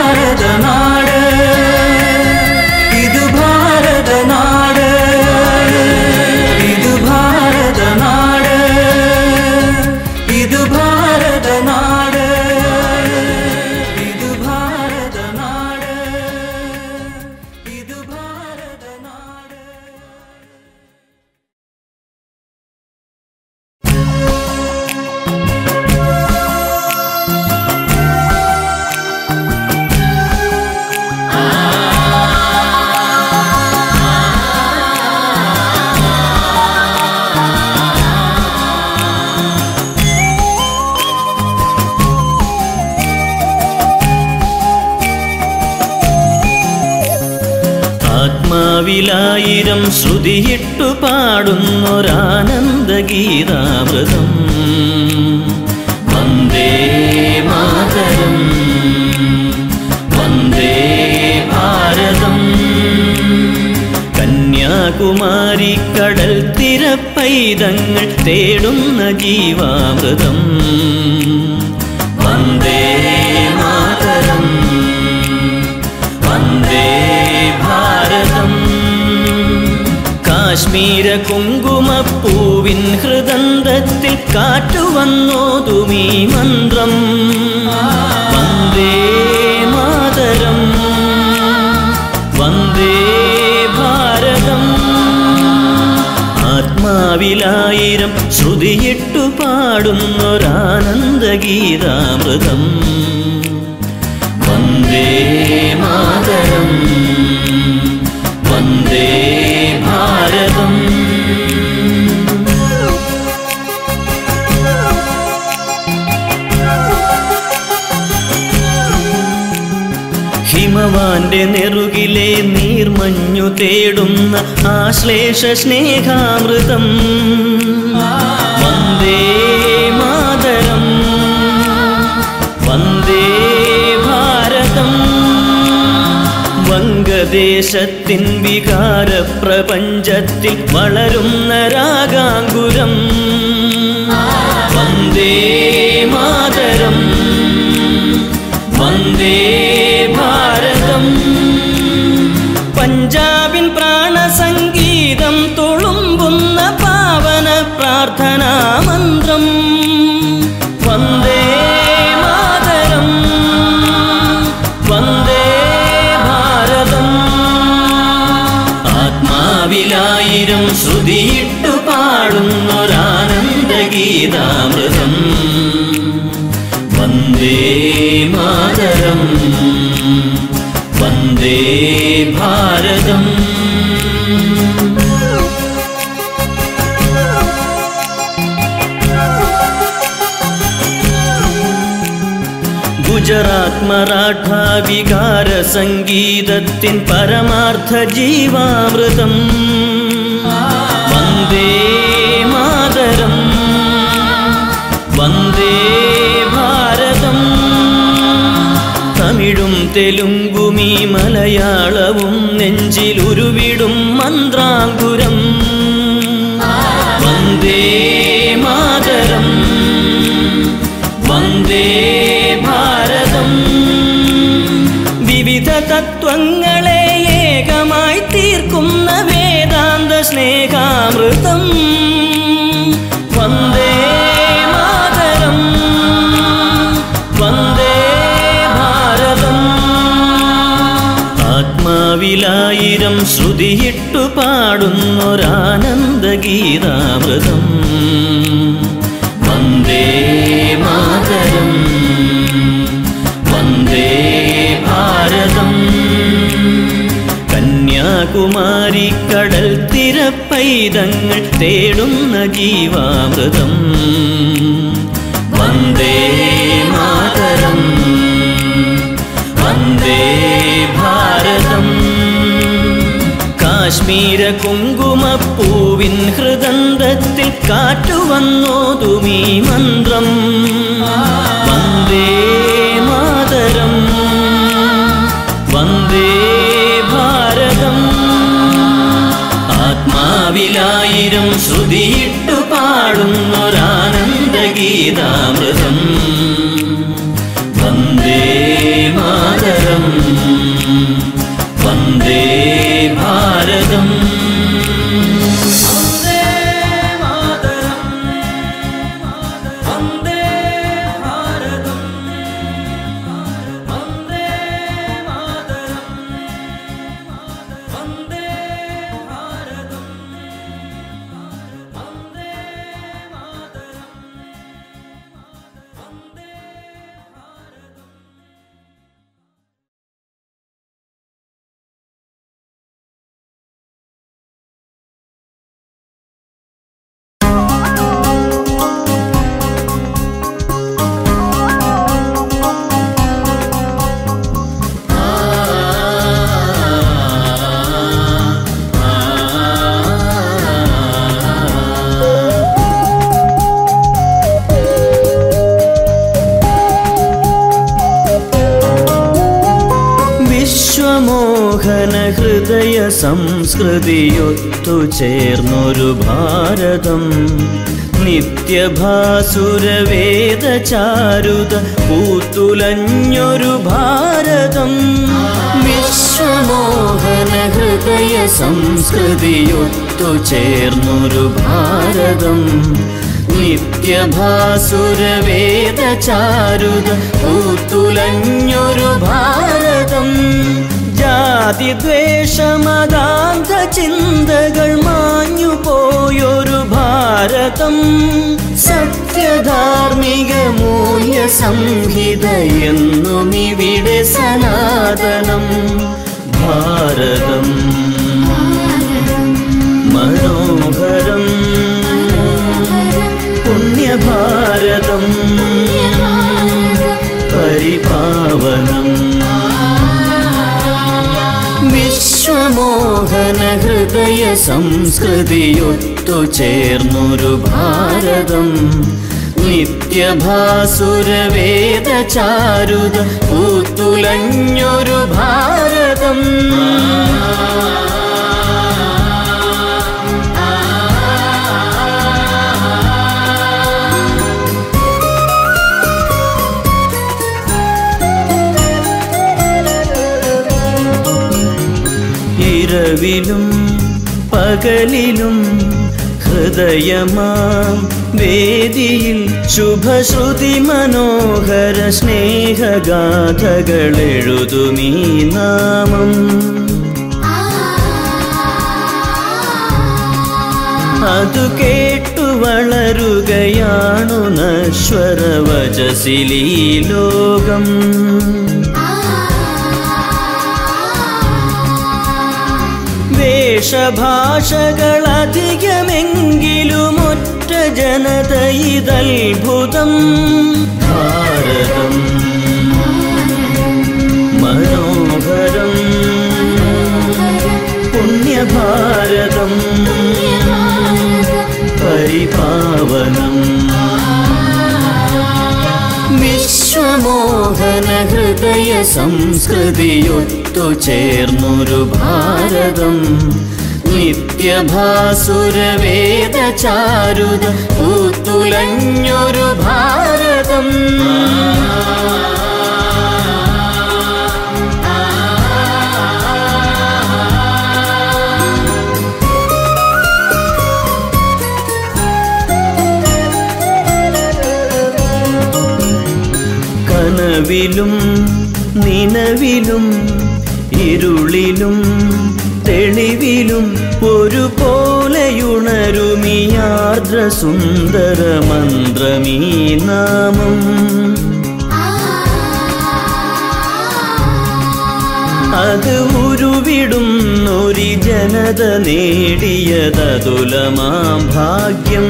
ആയിര കുങ്കുമപ്പൂവിൻ ഹൃദന്തത്തിൽ കാറ്റുവന്നോതുമീ മന്ത്രം. വന്ദേ മാതരം. വന്ദേ ഭാരതം. ആത്മാവിലായിരം ശ്രുതിയിട്ടു പാടുന്നൊരാനന്ദഗീതാമൃതം. ഹിമവാന്റെ നെറുകിലെ നീർമഞ്ഞു തേടുന്ന ആശ്ലേഷ സ്നേഹാമൃതം. വന്ദേ മാതരം. വന്ദേ ഭാരതം. വങ്കദേശത്തിൻ വികാര പ്രപഞ്ചത്തിൽ വളരുന്ന രാഗാങ്കുരം. വന്ദേ മാതരം. വന്ദേ ഭാരതം. പഞ്ചാബിൻ പ്രാണസംഗീതം തുളുമ്പുന്ന പാവന പ്രാർത്ഥനാ മന്ത്രം. വന്ദേ മാതരം. വന്ദേ ഭാരതം. ആത്മാവിലായിരം ശ്രുതിയിട്ടു പാടുന്നൊരാനന്ദഗീതാമൃതം. വന്ദേ മാതരം. वंदे भारतम्। गुजरात् मराठा विकारसङ्गीततिन् परमार्थजीवामृतम्। वंदे തെലുങ്കുമീ മലയാളവും നെഞ്ചിലുരുവിടും മന്ത്രാങ്കുരം. വന്ദേ മാതരം. വന്ദേ ഭാരതം. വിവിധ തത്വങ്ങളെ പാടുന്നൊരാനന്ദഗീതാമൃതം. വന്ദേ മാതരം വന്ദേ ഭാരതം. കന്യാകുമാരി കടൽ തിരപ്പൈതങ്ങൾ തേടുന്ന ജീവാമൃതം. കാശ്മീര കുങ്കുമപ്പൂവിൻ ഹൃദന്തത്തിൽ കാറ്റുവന്നോതുമീ മന്ത്രം. വന്ദേ മാതരം വന്ദേ ഭാരതം. ആത്മാവിലായിരം ശ്രുതിയിട്ടു പാടുന്നൊരാനന്ദഗീതാമൃതം. വന്ദേ മാതരം. സംസ്കൃതിയൊത്തു ചേർന്നൊരു ഭാരതം. നിത്യഭാസുരവേദചാരുത പൂത്തുലഞ്ഞൊരു ഭാരതം. വിശ്വമോഹന ഹൃദയ സംസ്കൃതിയൊത്തു ചേർന്നൊരു ഭാരതം. നിത്യഭാസുരവേദചാരുത പൂത്തുലഞ്ഞൊരു ഭാരതം. ജാതിദ്വേഷമതാന്ത ചിന്തകൾ മാഞ്ഞു പോയൊരു ഭാരതം. സത്യധാർമ്മിക മൂല്യ സംഹിത എന്നും ഇവിടെ സനാതനം. ഭാരതം. മനോഹരം. പുണ്യഭാരതം. വിശ്വമോഹന ഹൃദയ സംസ്കൃതിയൊത്തു ചേർന്നൊരു ഭാരതം. നിത്യഭാസുരവേദ ചാരുത ഭാരതം. ഇരവിലും പകലിലും ഹൃദയമാം വേദിയിൽ ശുഭശ്രുതി മനോഹര സ്നേഹഗാഥകൾ എഴുതുമീ നാമം. അതു കേട്ടു വളരുകയാണു നശ്വരവചസിലീ ലോകം. വേഷഭാഷകളധികമെങ്കിലും ഒറ്റ ജനത ഇതൽഭുതം ഭാരതം മനോഹരം. പുണ്യഭാരതം പരിപാവനം. വിശ്വമോഹന ഹൃദയ സംസ്കൃതിയൊത്തു ചേർന്നൊരു ഭാരതം. നിത്യഭാസുരവേദ ചാരുത പൂത്തുലഞ്ഞൊരു ഭാരതം. കനവിലും നിലവിലും ഇരുളിലും തെളിവിലും ഒരുപോലെയുണരുമിയാർദ്ര സുന്ദര മന്ത്രമീ നാമം. അത് ഉരുവിടുന്നൊരി ജനത നേടിയതതുലമാം ഭാഗ്യം.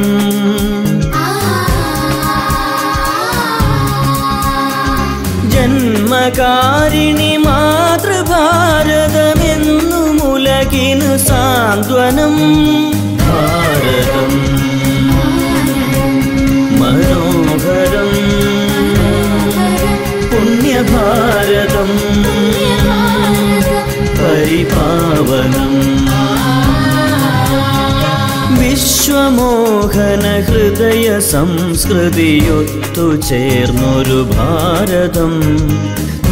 ജന്മകാരിണി സാന്ത്വനം ഭാരതം. മനോഹരം പുണ്യഭാരതം. പരിപാവനം വിശ്വമോഹന ഹൃദയ സംസ്കൃതിയൊത്തു ചേർന്നൊരു ഭാരതം.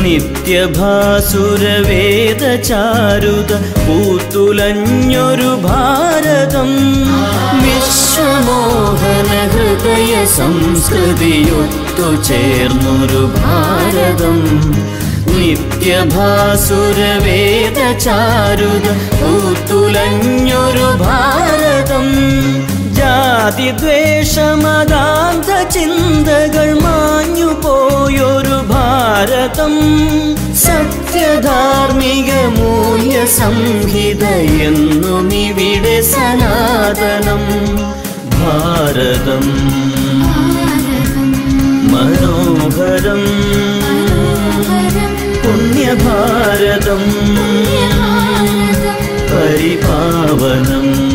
നിത്യഭാസുരവേദ ചാരുത പൂത്തുലഞ്ഞൊരു ഭാരതം. വിശ്വമോഹന ഹൃദയ സംസ്കൃതിയൊത്തു ചേർന്നൊരു ഭാരതം. നിത്യഭാസുരവേദചാരുത പൂത്തുലഞ്ഞൊരു ഭാരതം. ജാതിദ്വേഷമതാന്ത ചിന്തകൾ മാഞ്ഞു പോയൊരു ഭാരതം. സത്യധാർമ്മിക മൂല്യ സംഹിത എന്നും ഇവിടെ സനാതനം. ഭാരതം. മനോഹരം. പുണ്യഭാരതം. പരിപാവനം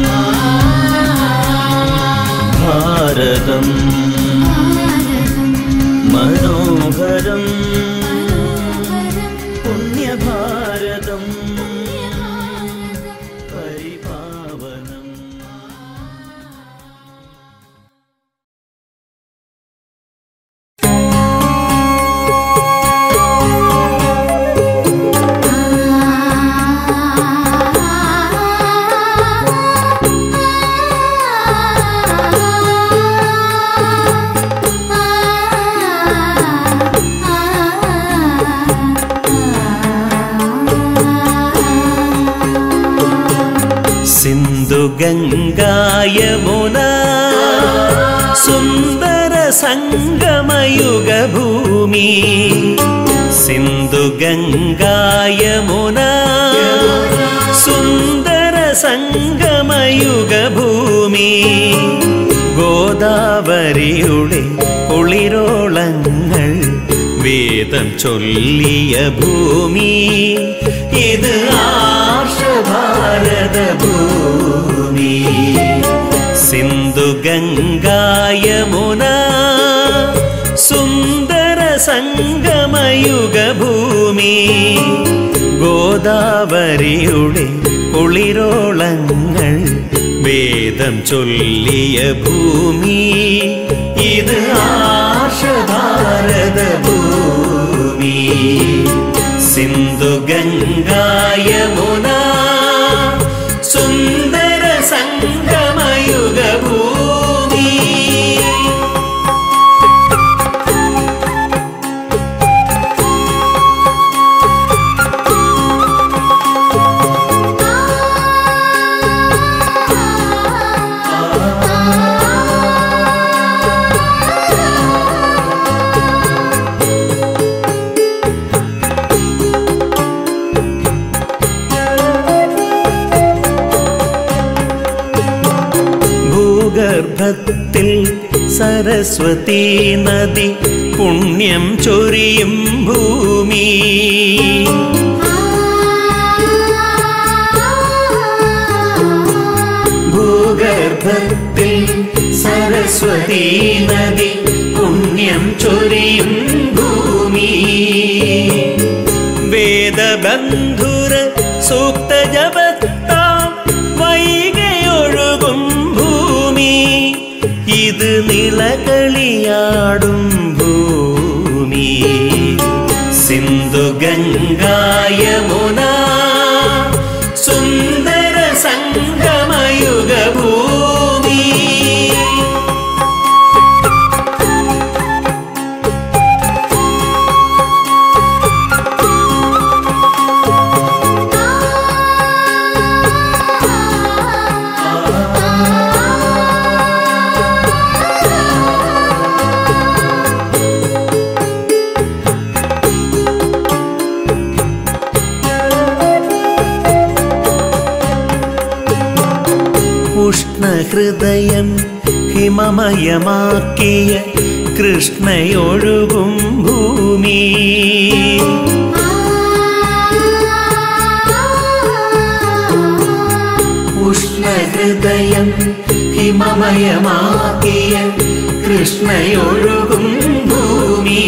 मनोभेदम् ഗംഗായമുന. സുന്ദര സംഗമയുഗ ഭൂമി സിന്ധു ഗംഗായമുന സുന്ദര സംഗമയുഗ ഭൂമി ഗോദാവരിയുടെ കുളിരോളങ്ങൾ വേദം ചൊല്ലിയ ഭൂമി. ഇത് ആർഷഭാരത ഭൂമി സിന്ധു ഗംഗായമുന സുന്ദര സംഗമയുഗ ഭൂമി ഗോദാവരിയുടെ കുളിരോളങ്ങൾ വേദം ചൊല്ലിയ ഭൂമി ഇത് ആർഷഭാരത ഭൂമി. സിന്ധു സരസ്വതി നദി പുണ്യം ചൊരിയും ഭൂമി. ഭൂഗർഭത്തിൽ സരസ്വതീ നദി പുണ്യം ചൊരിയും ഭൂമി. വേദബന്ധുര ഉഷ്ണഹൃദയം ഹിമമയമാക്കിയ കൃഷ്ണയൊഴുകും ഭൂമി. ഉഷ്ണഹൃദയം ഹിമമയമാക്കിയ കൃഷ്ണയൊഴുകും ഭൂമി.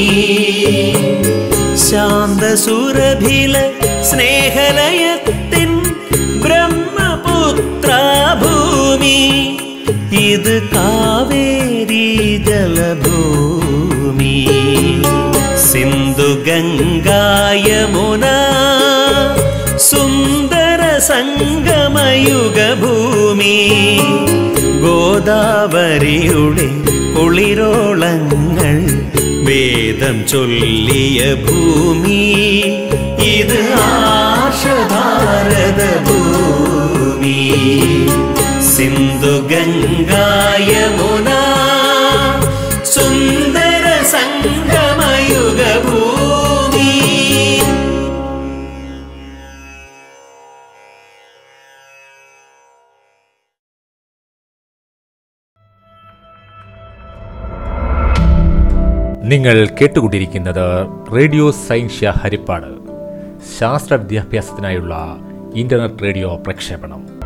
ശാന്തസുരഭില സ്നേഹലയത്തിൻ ഇത് കാവേരി ജലഭൂമി. സിന്ധു ഗംഗായമുന സുന്ദര സംഗമയുഗഭൂമി. ഗോദാവരിയുടെ കുളിരോളങ്ങൾ വേദം ചൊല്ലിയ ഭൂമി. ഇത് ആർഷഭാരത ഭൂമി. സിന്ധു ഗംഗായമുന സുന്ദര സംഗമയുഗഭൂമി. നിങ്ങൾ കേട്ടുകൊണ്ടിരിക്കുന്നത് റേഡിയോ സൈൻഷ്യ ഹരിപ്പാട് ശാസ്ത്ര വിദ്യാഭ്യാസത്തിനായുള്ള ഇന്റർനെറ്റ് റേഡിയോ പ്രക്ഷേപണം.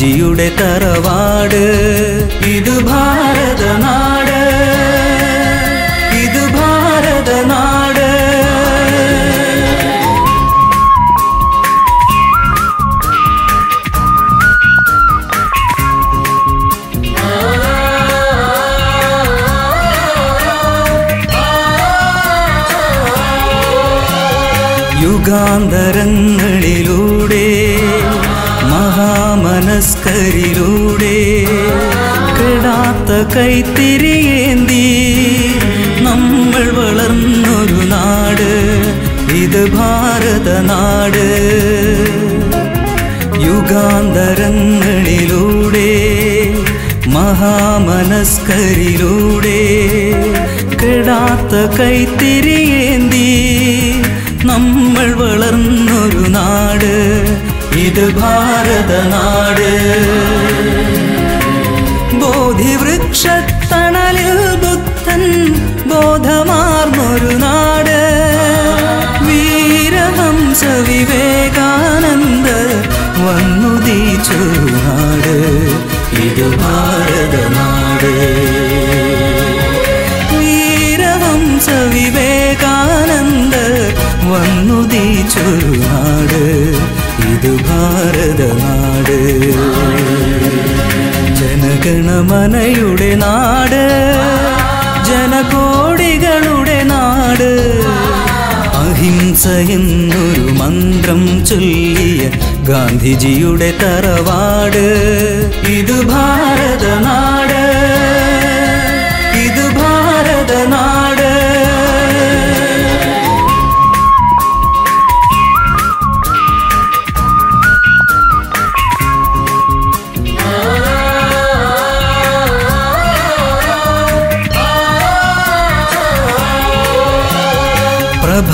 ഗാന്ധിജിയുടെ ജനഗണമനയുടെ നാട് ജനകോടികളുടെ നാട്. അഹിംസ എന്നൊരു മന്ത്രം ചൊല്ലിയ ഗാന്ധിജിയുടെ തറവാട്. ഇത് ഭാരതനാട്.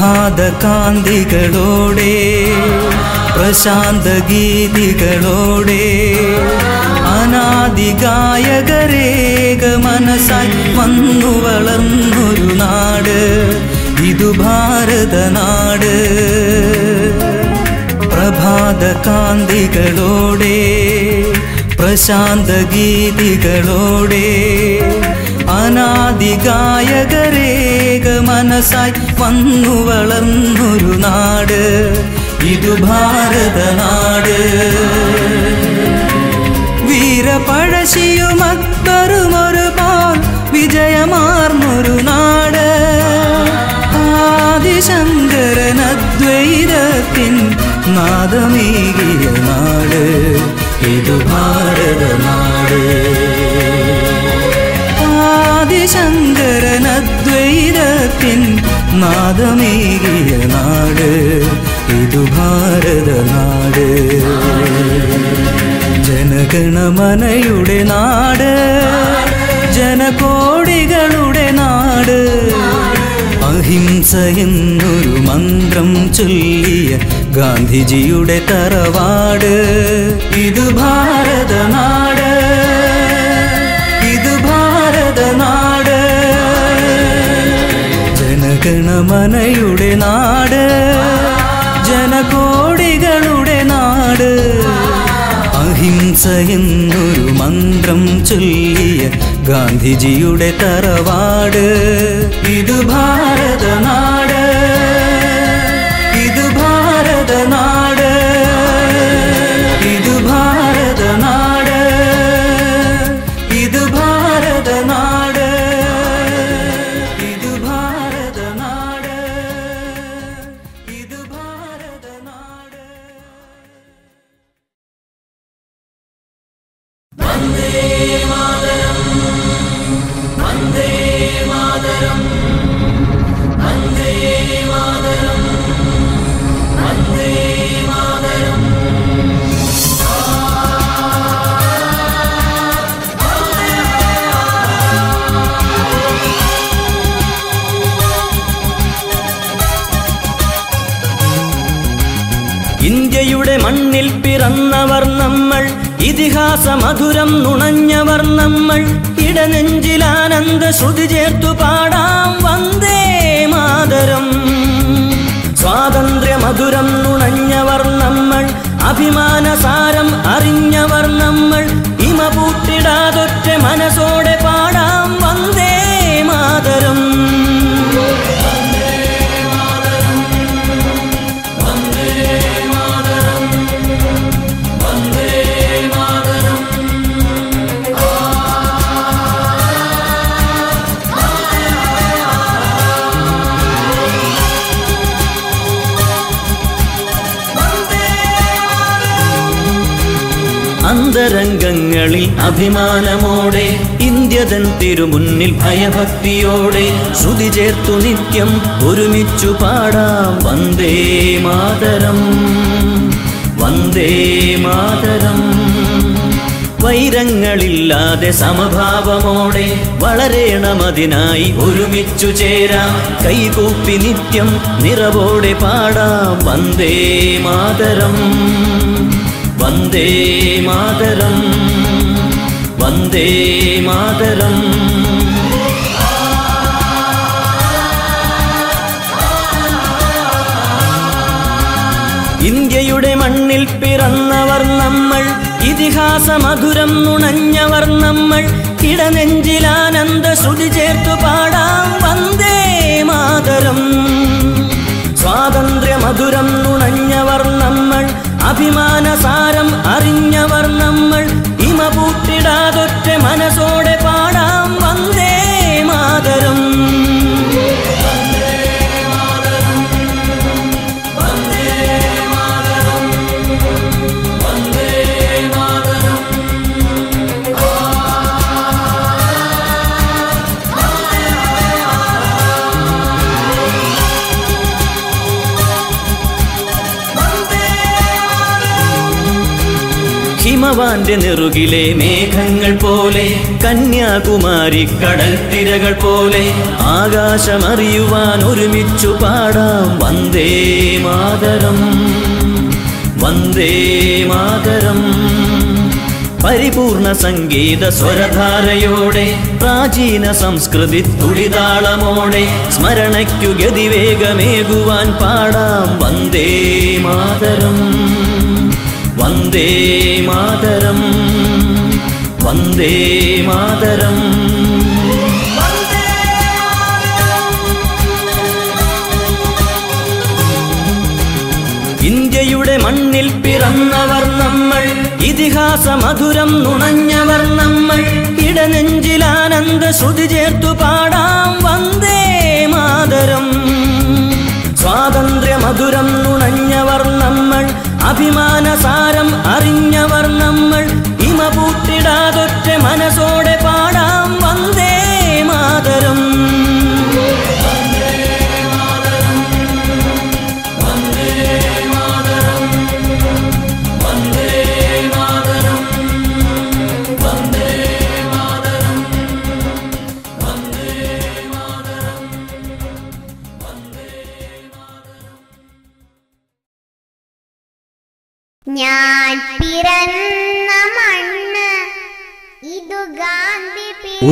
പ്രഭാത കാന്തികളോടെ പ്രശാന്ത ഗീതികളോടെ അനാദിഗായകരേക മനസ്സായി വന്നു വളർന്നൊരു നാട് ഇതു ഭാരതനാട്. പ്രഭാത കാന്തികളോടെ പ്രശാന്ത ഗീതികളോടെ അനാദി ഗായകരേക മനസ്സായി വന്നു വളർന്നൊരു നാട്. ഇതു ഭാരതനാട് വീരപഴശിയും അക്ബറും ഒരു വിജയമാർന്നൊരു നാട്. ആദിശങ്കരൻ അദ്വൈതത്തിൻ നാദമേകിയ നാട്. ഇതു ഭാരതനാട് ആദിശങ്കരൻ അദ്വൈതത്തിൻ നാദമേകിയ നാട് ഇതു ഭാരത നാട്. ജനഗണമനയുടെ നാട് ജനകോടികളുടെ നാട്. അഹിംസയെന്നൊരു മന്ത്രം ചൊല്ലിയ ഗാന്ധിജിയുടെ തറവാട് ഇത് ഭാരതനാട് ജനഗണമനയുടെ നാട് ജനകോടികളുടെ നാട്. അഹിംസ എന്നൊരു മന്ത്രം ചൊല്ലിയ ഗാന്ധിജിയുടെ തറവാട്. ഇത് ഭാരതനാട്. ഇതിഹാസ മധുരം നുണഞ്ഞവർ നമ്മൾ ഇടനെഞ്ചിലാനന്ദ ശ്രുതി ചേർത്തു പാടാം വന്ദേ മാതരം. സ്വാതന്ത്ര്യ മധുരം നുണഞ്ഞവർ നമ്മൾ അഭിമാനസാരം അറിഞ്ഞവർ നമ്മൾ ഇമ പൂട്ടിടാതൊറ്റ മനസ്സോടെ അന്തരംഗങ്ങളിൽ അഭിമാനമോടെ ഇന്ത്യതൻ തിരുമുന്നിൽ ഭയഭക്തിയോടെ ശ്രുതി ചേർത്തു നിത്യം ഒരുമിച്ചു പാടാം. വന്ദേ മാതരം വന്ദേ മാതരം. വൈരങ്ങളില്ലാതെ സമഭാവമോടെ വളരേണമതിനായി ഒരുമിച്ചു ചേരാം. കൈകൂപ്പി നിത്യം നിറവോടെ പാടാം. വന്ദേ മാതരം. വന്ദേ മാതരം വന്ദേ മാതരം. ഇന്ത്യയുടെ മണ്ണിൽ പിറന്നവർ നമ്മൾ ഇതിഹാസ മധുരം നുണഞ്ഞവർ നമ്മൾ ഇടനെഞ്ചിലാനന്ദ ശ്രുതി ചേർത്തു പാടാം വന്ദേ മാതരം. സ്വാതന്ത്ര്യ മധുരം നമ്മൾ അഭിമാനസാരം അറിഞ്ഞവർ നമ്മൾ ഇമ പൂട്ടിടാതൊറ്റ മനസ്സോടെ ഹിമവാന്റെ നെറുകിലെ മേഘങ്ങൾ പോലെ കന്യാകുമാരി കടൽ തിരകൾ പോലെ ആകാശമറിയുവാൻ ഒരുമിച്ചു പാടാം. വന്ദേ മാതരം വന്ദേ മാതരം. പരിപൂർണ സംഗീത സ്വരധാരയോടെ പ്രാചീന സംസ്കൃതി തുടിതാളമോടെ സ്മരണയ്ക്കു ഗതിവേഗമേകുവാൻ പാടാം. വന്ദേ മാതരം. വന്ദേ മാതരം വന്ദേ മാതരം. ഇന്ത്യയുടെ മണ്ണിൽ പിറന്നവർ നമ്മൾ ഇതിഹാസ മധുരം നുണഞ്ഞവർ നമ്മൾ. ഇടനെഞ്ചിലാനന്ദ ശ്രുതി ചേർത്തു പാടാം വന്ദേ മാതരം. സ്വാതന്ത്ര്യ മധുരം നമ്മൾ അഭിമാനസാരം അറിഞ്ഞവർ നമ്മൾ ഇമ പൂട്ടിടാതൊറ്റ മനസ്സോടെ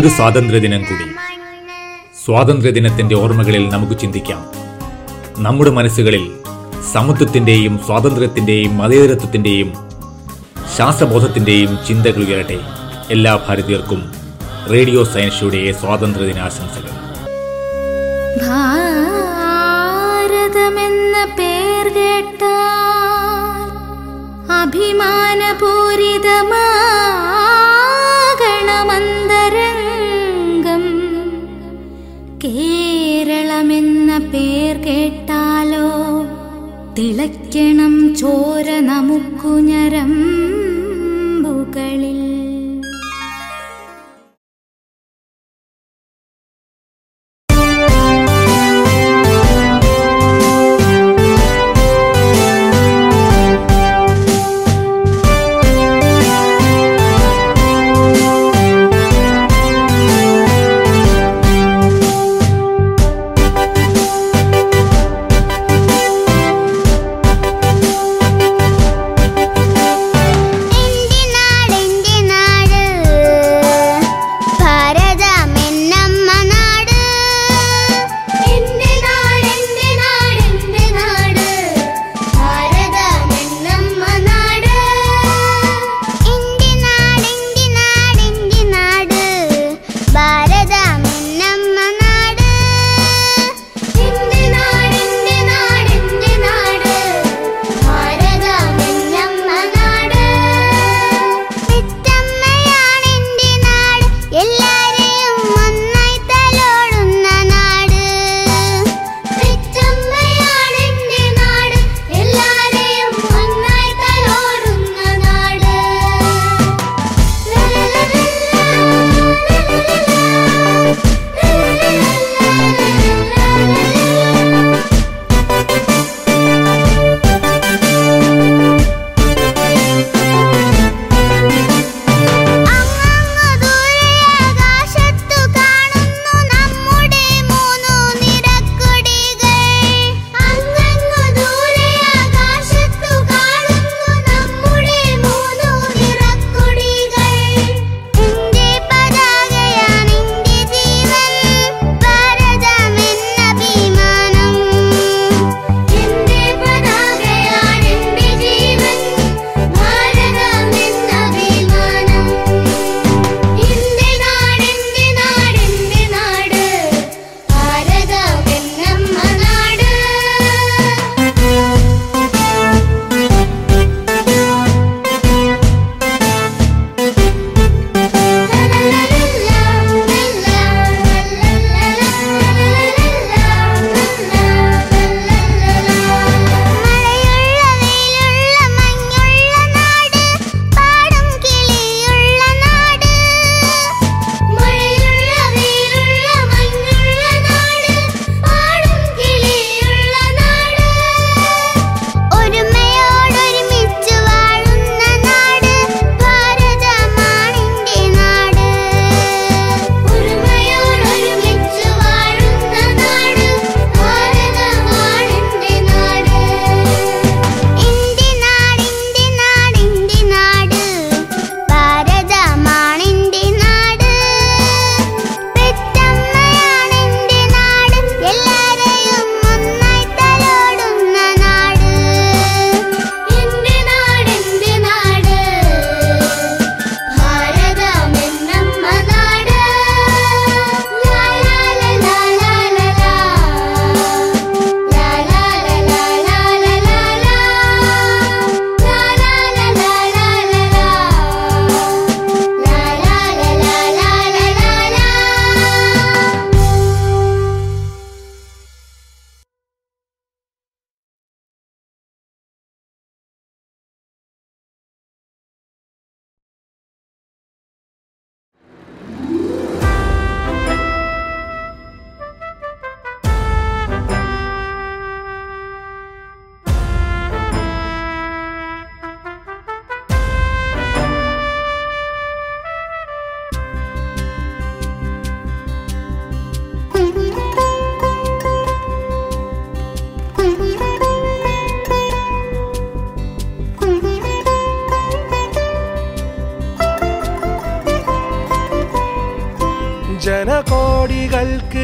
ഒരു സ്വാതന്ത്ര്യദിനം കൂടി. സ്വാതന്ത്ര്യദിനത്തിന്റെ ഓർമ്മകളിൽ നമുക്ക് ചിന്തിക്കാം. നമ്മുടെ മനസ്സുകളിൽ സമത്വത്തിന്റെയും സ്വാതന്ത്ര്യത്തിന്റെയും മതേതരത്വത്തിന്റെയും ശാസ്ത്രബോധത്തിന്റെയും ചിന്തകൾ ഉയരട്ടെ. എല്ലാ ഭാരതീയർക്കും റേഡിയോ സയൻസ് സ്വാതന്ത്ര്യ സ്വാതന്ത്ര്യദിനാശംസകൾ. ഭാരതമെന്ന പേർ കേട്ട അഭിമാനപൂരിതമാകണമന്തരംഗം പേർ കേട്ടാലോ? തിളയ്ക്കണം ചോര നമുക്കു ഞരമ്പുകളിൽ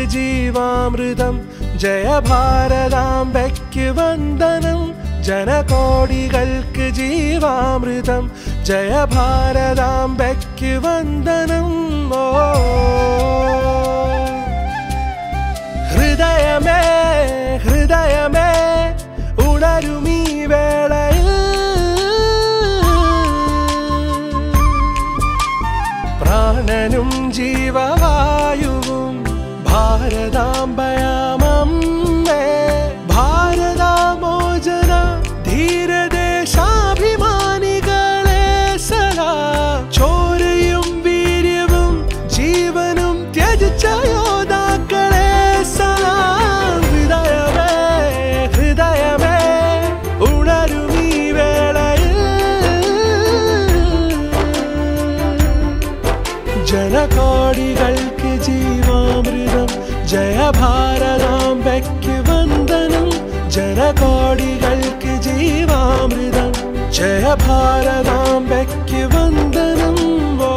ജനകോടികൾക്ക് ജീവാമൃതം ജയഭാരതാംബയ്ക്ക് വന്ദനം ജനകോടികൾക്ക് ജീവാമൃതം ജയഭാരതാംബയ്ക്ക് വന്ദനം ഓ ഹൃദയമേ ഹൃദയമേ ഉണരുമീ भारताम्बैक्य वो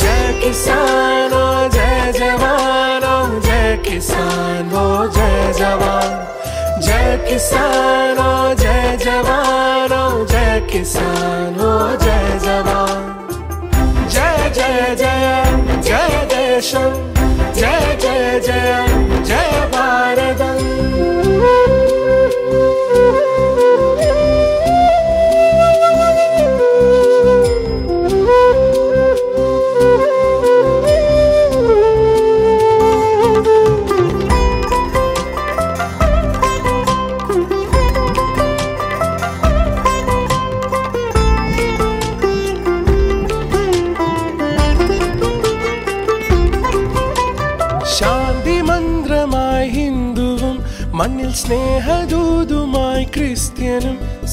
जय किसानो जय जवानो जय किसान जय जवान जय किसानो जय जवानो जय किसान जय जवान जय जय जय जय देशं जय जय जय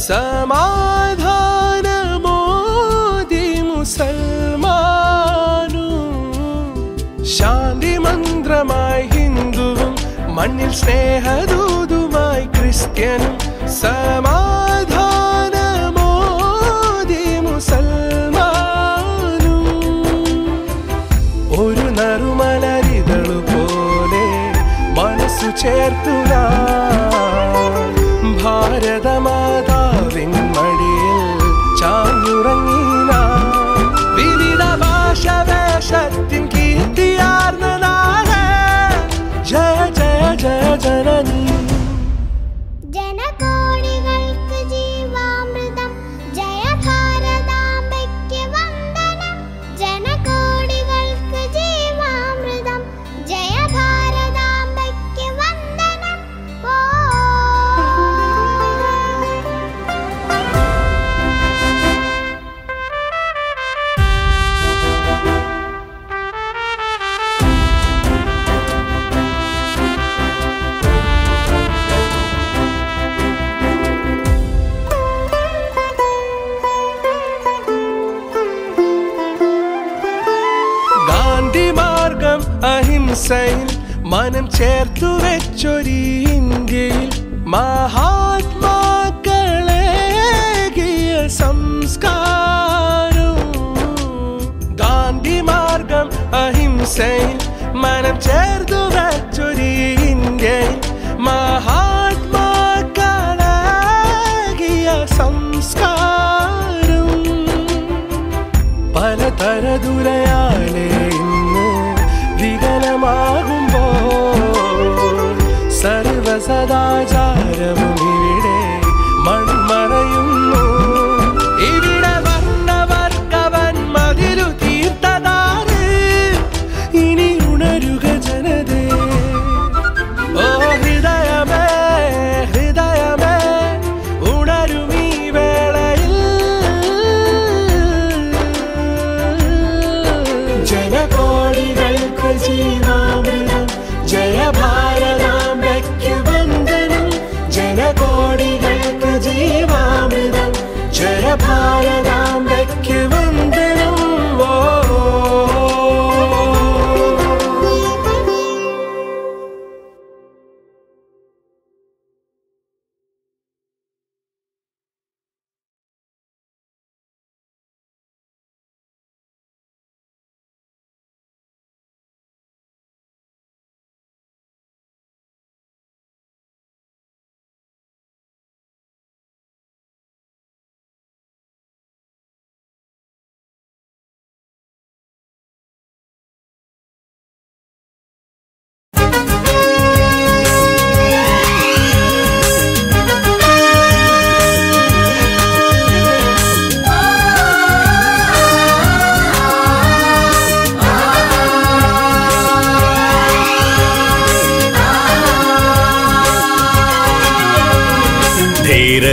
समाधानमोदिमुसल्मानु शान्तिमन्त्रमय् हिन्दु मनेहदूत क्रिस्त्यन् समा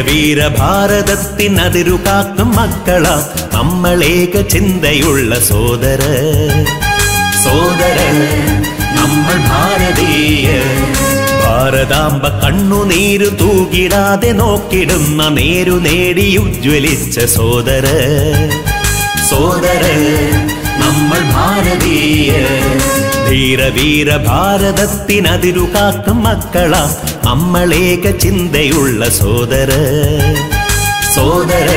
ധീരവീര ഭാരതത്തിനതിരു കാക്കും മക്കളാ നമ്മളേക ചിന്തയുള്ള സോദര. സോദര നമ്മൾ ഭാരതീയ. ഭാരതാംബ കണ്ണുനീരു തൂകിടാതെ നോക്കിടുന്ന നേരു നേടി ഉജ്ജ്വലിച്ച സോദര. സോദര നമ്മൾ ഭാരതീയ. ധീരവീര ഭാരതത്തിനതിരു കാക്കും മക്കളാം നമ്മളേക ചിന്തയുള്ള സോദര. സോദര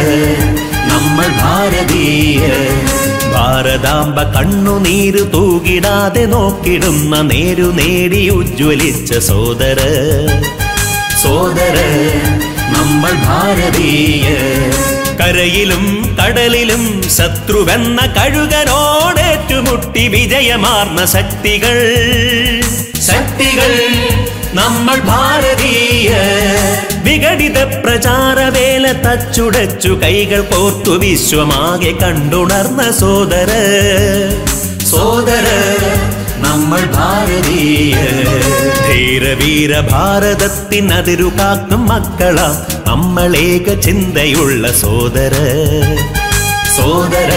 നമ്മൾ ഭാരതീയ ഭാരതാംബ കണ്ണുനീര് തൂകിടാതെ നോക്കിടുന്ന നേരു നേടി ഉജ്ജ്വലിച്ച സോദര. സോദര നമ്മൾ ഭാരതീയ കരയിലും കടലിലും ശത്രുവെന്ന കഴുകനോടേറ്റുമുട്ടി വിജയമാർന്ന ശക്തികൾ. ശക്തികൾ നമ്മൾ ഭാരതീയ വിഘടിത പ്രചാരവേല തച്ചുടച്ചു കൈകൾ പോർത്തു വിശ്വമാകെ കണ്ടുണർന്ന സോദര. സോദര നമ്മൾ ഭാരതീയ ധീരവീര ഭാരതത്തിനതിരു കാക്കും മക്കളാം നമ്മളേക ചിന്തയുള്ള സോദര. സോദര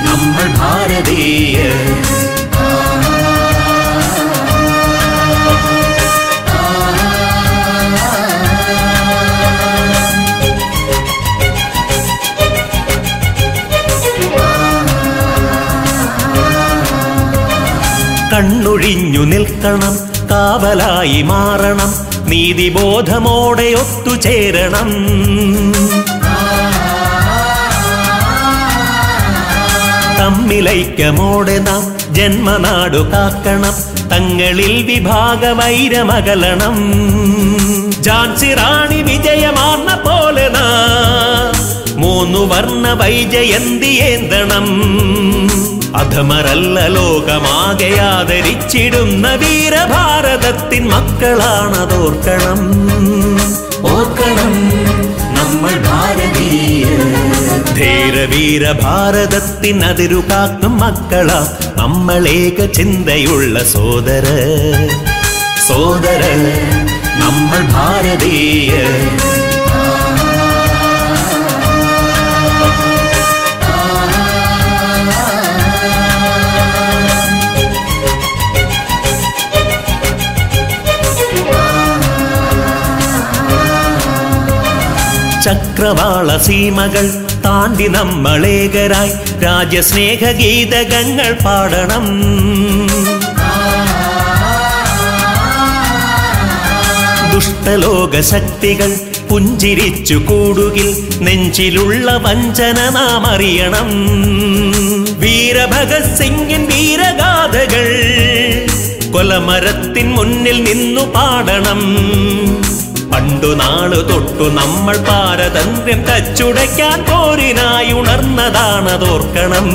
നമ്മൾ ഭാരതീയ. കണ്ണൊഴിഞ്ഞു നിൽക്കണം കാവലായി മാറണം. നീതിബോധമോടെ ഒത്തുചേരണം. തമ്മിലൈക്യമോടെ നാം ജന്മനാടു കാക്കണം. തങ്ങളിൽ വിഭാഗ വൈരമകലണം ജാൻസി റാണി വിജയമാർന്ന പോലെ നാ. മൂന്നു വർണ വൈജയന്തിയേന്തണം. അധമരല്ല ലോകമാകെ ആദരിച്ചിടുന്ന വീരഭാരതത്തിൻ മക്കളാണതോർക്കണം. ഓർക്കണം നമ്മൾ ഭാരതീയ ധീരവീര ഭാരതത്തിൻ അതിരുകാക്കും മക്കളാ നമ്മളേക ചിന്തയുള്ള സോദര സോദര നമ്മൾ ഭാരതീയ ചക്രവാള സീമകൾ താണ്ടി നമ്മളേകരായി രാജ്യസ്നേഹ ഗീതകങ്ങൾ പാടണം. ദുഷ്ടലോക ശക്തികൾ പുഞ്ചിരിച്ചു കൂടുകിൽ നെഞ്ചിലുള്ള വഞ്ചന നാം അറിയണം. വീരഭഗത് സിംഗിൻ വീരഗാഥകൾ കൊലമരത്തിൻ മുന്നിൽ നിന്നു പാടണം. പണ്ടു നാൾ തൊട്ടു നമ്മൾ പാരതന്ത്ര്യം തച്ചുടയ്ക്കാൻ പോരിനായി ഉണർന്നതാണതോർക്കണം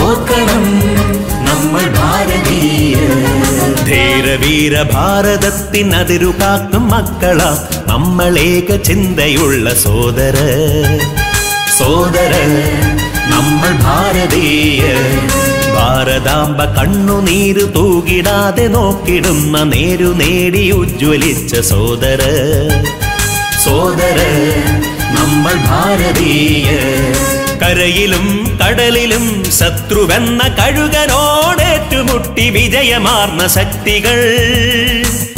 ഓർക്കണം നമ്മൾ ഭാരതീയ ധീരവീര ഭാരതത്തിൻ അതിരു കാക്കും മക്കളാ നമ്മളേക ചിന്തയുള്ള സോദര സോദര നമ്മൾ ഭാരതീയ ഭാരതാംബ കണ്ണുനീരു തൂകിടാതെ നോക്കിടുന്ന നേരു നേടി ഉജ്ജ്വലിച്ച സോദര സോദര നമ്മൾ ഭാരതീയ. കരയിലും കടലിലും ശത്രുവെന്ന കഴുകനോടേറ്റുമുട്ടി വിജയമാർന്ന ശക്തികൾ.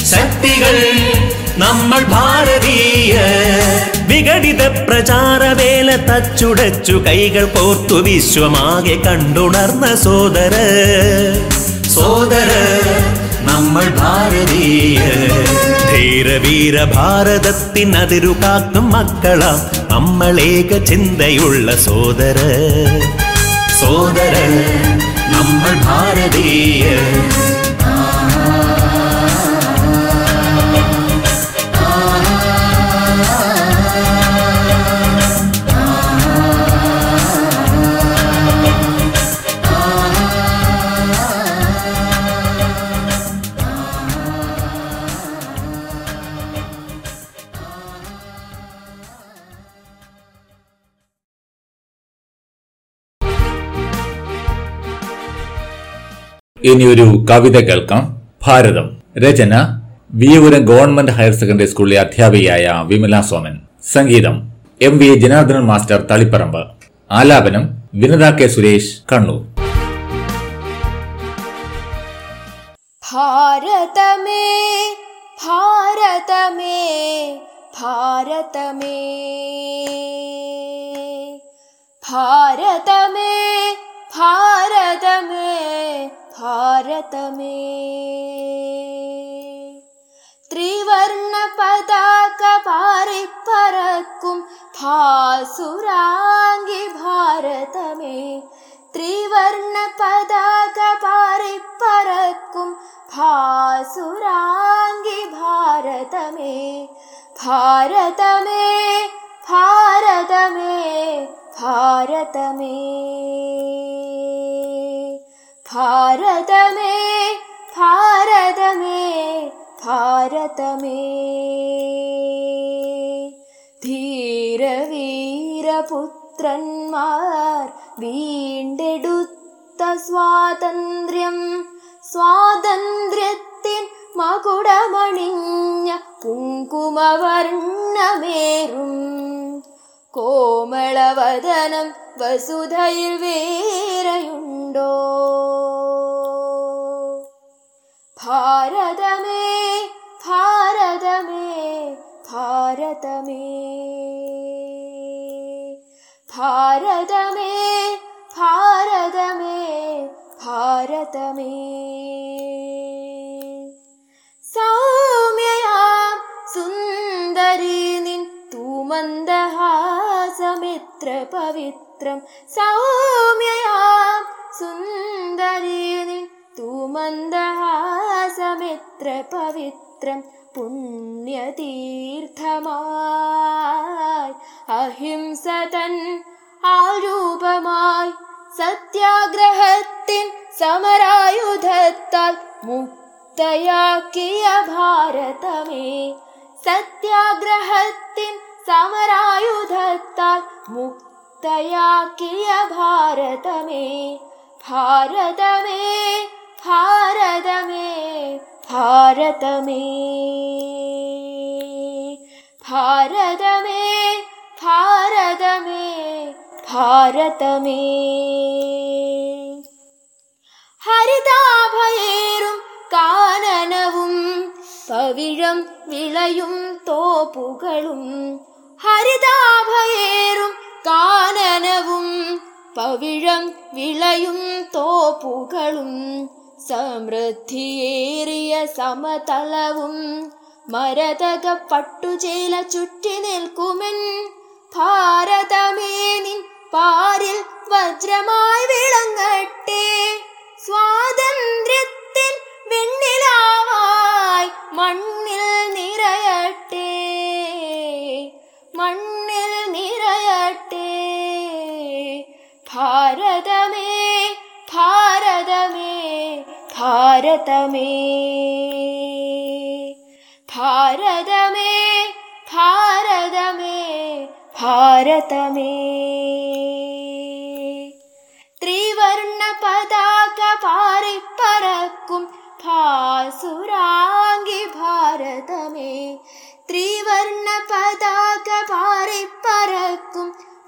ശക്തികൾ നമ്മൾ ഭാരതീയ. വിഘടിത പ്രചാരവേല തച്ചുടച്ചു കൈകൾ പോർത്തു വിശ്വമാകെ കണ്ടുണർന്ന സോദര. സോദര നമ്മൾ ഭാരതീയ ധീരവീര ഭാരതത്തിനതിരു കാക്കും മക്കളാ നമ്മളേക ചിന്തയുള്ള സോദര. സോദര നമ്മൾ ഭാരതീയ ഇനി ഒരു കവിത കേൾക്കാം. ഭാരതം. രചന വിയപുരം ഗവൺമെന്റ് ഹയർ സെക്കൻഡറി സ്കൂളിലെ അധ്യാപികയായ വിമല സോമൻ. സംഗീതം M V Janardhanan master Taliparamba. ആലാപനം വിനത കെ സുരേഷ് കണ്ണൂർ. ഭാരതമേ ഭാരതമേ ഭാരതമേ. ഭാരതമേ भारत मे भारत मे क पारिपरकुं फासुराङ्गि भारत मे त्रिवर्णपदा क पारिपरकुं भासुराङ्गि भारत मे भारत मे भारत मे भारतमे। ഭാരതമേ ഭാരതമേ ഭാരതമേ. ധീരവീരപുത്രന്മാർ വീണ്ടെടുത്ത സ്വാതന്ത്ര്യം സ്വാതന്ത്ര്യത്തിൻ മകുടമണിഞ്ഞ കുങ്കുമവർണമേറും. കോമളവദനം വസുധയിൽ भारद मे भारत मे भारत मे भारत मे सौम्यया सुन्दरिनि तु मन्दहा समित्र पवित्रं सौम्यया നിൻ തൂമന്ദഹാസമിത്ര പവിത്രം പുണ്യതീർത്ഥമായി അഹിംസതൻ ആരൂപമായി സത്യാഗ്രഹത്തിൻ സമരായുധത്താൽ മുക്തയാക്കിയ ഭാരതമേ സത്യാഗ്രഹത്തിൻ സമരായുധത്താൽ മുക്തയാക്കിയ ഭാരതമേ ഭാരതമേ ഭാരതമേ ഭാരതമേ ഭാരതമേ ഭാരതമേ ഭാരതമേ ഹരിതാഭയേറും കാനനവും പവിഴം വിളയും തോപ്പുകളും ഹരിതാഭയേറും കാനനവും പവിഴം വിളയും തോപ്പുകളും സമൃദ്ധിയേറിയ സമതലവും മരതക പട്ടുചേല ചുറ്റി നിൽക്കുമെൻ ഭാരതമേനിൻ പാരിൽ വജ്രമായി വിളങ്ങട്ടെ സ്വാതന്ത്ര്യത്തിൻ വെണ്ണിലാവായി മണ്ണിൽ നിറയട്ടെ മണ്ണിൽ നിറയട്ടെ. भारत मे भारत मे भारतमे भारत मे भारदमे भारतमे। त्रिवर्णपदाक पारि परकु पासुराङ्गि भारतमे। त्रिवर्णपदाक पारि ഭാരതമേ ത്രിവർണ പതാക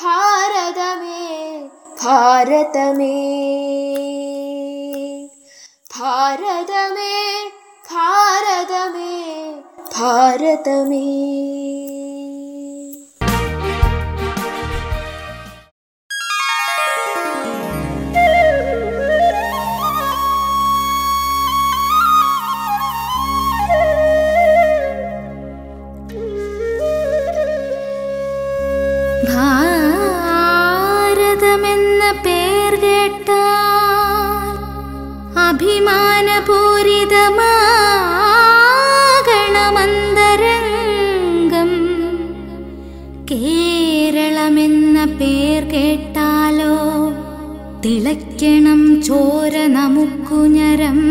ഭാരതമേ ഭാരതമേ ഭാരതമേ ഭാരതമേ ഭാരതമേ അഭിമാനപൂരിതമാകണമെന്തരംഗം കേരളമെന്ന പേർ കേട്ടാലോ? തിളയ്ക്കണം ചോര നമുക്കു ഞരമ്പുകളിൽ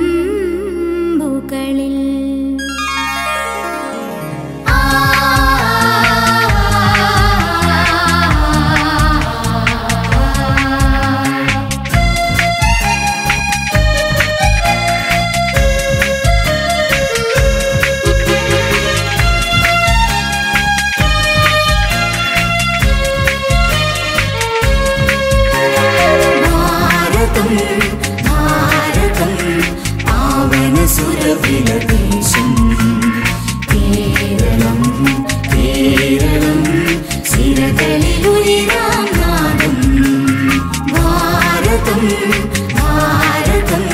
ഭാരതം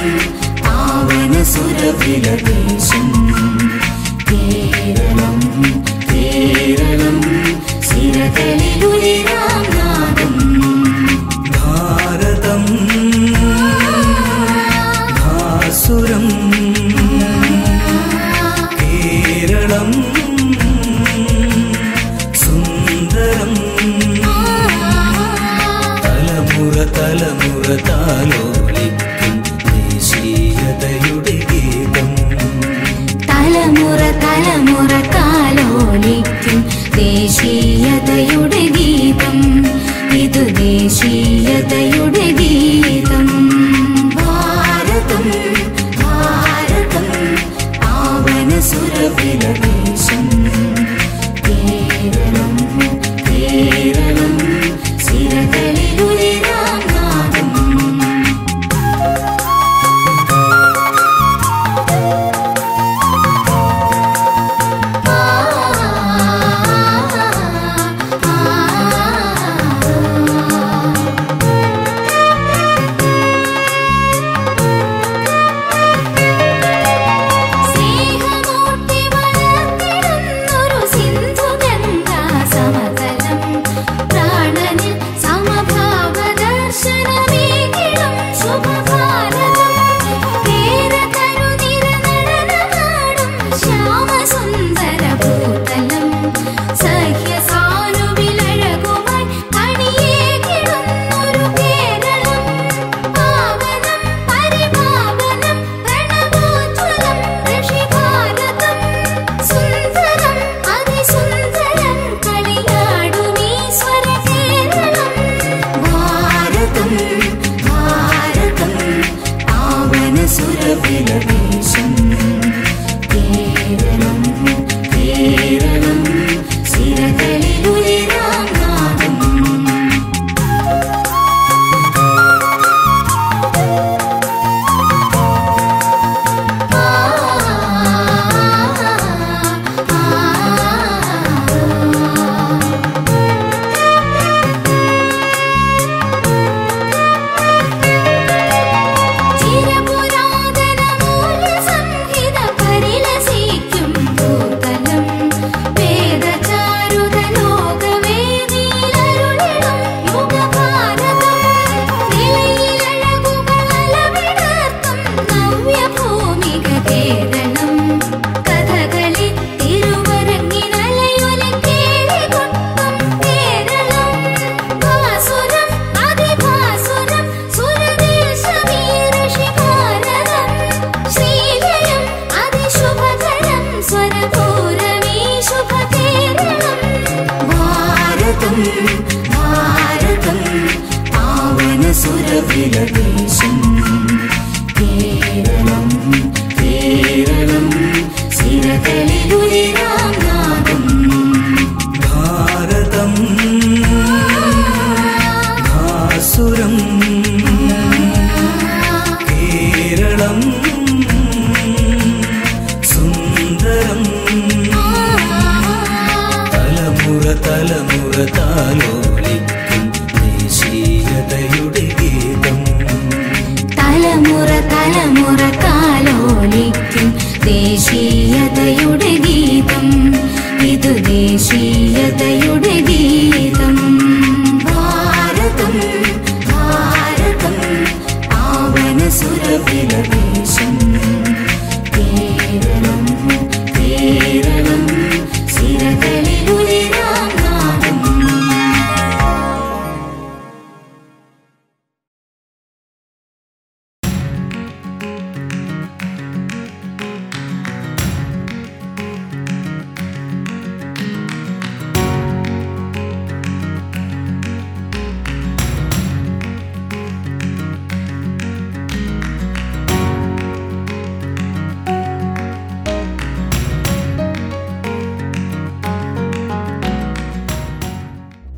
പാവന സുരവിലദേശം കേരളം കേരളം സിരകളിലുയരാം നാദം ഭാരതം ഭാസുരം. കേരളം malo.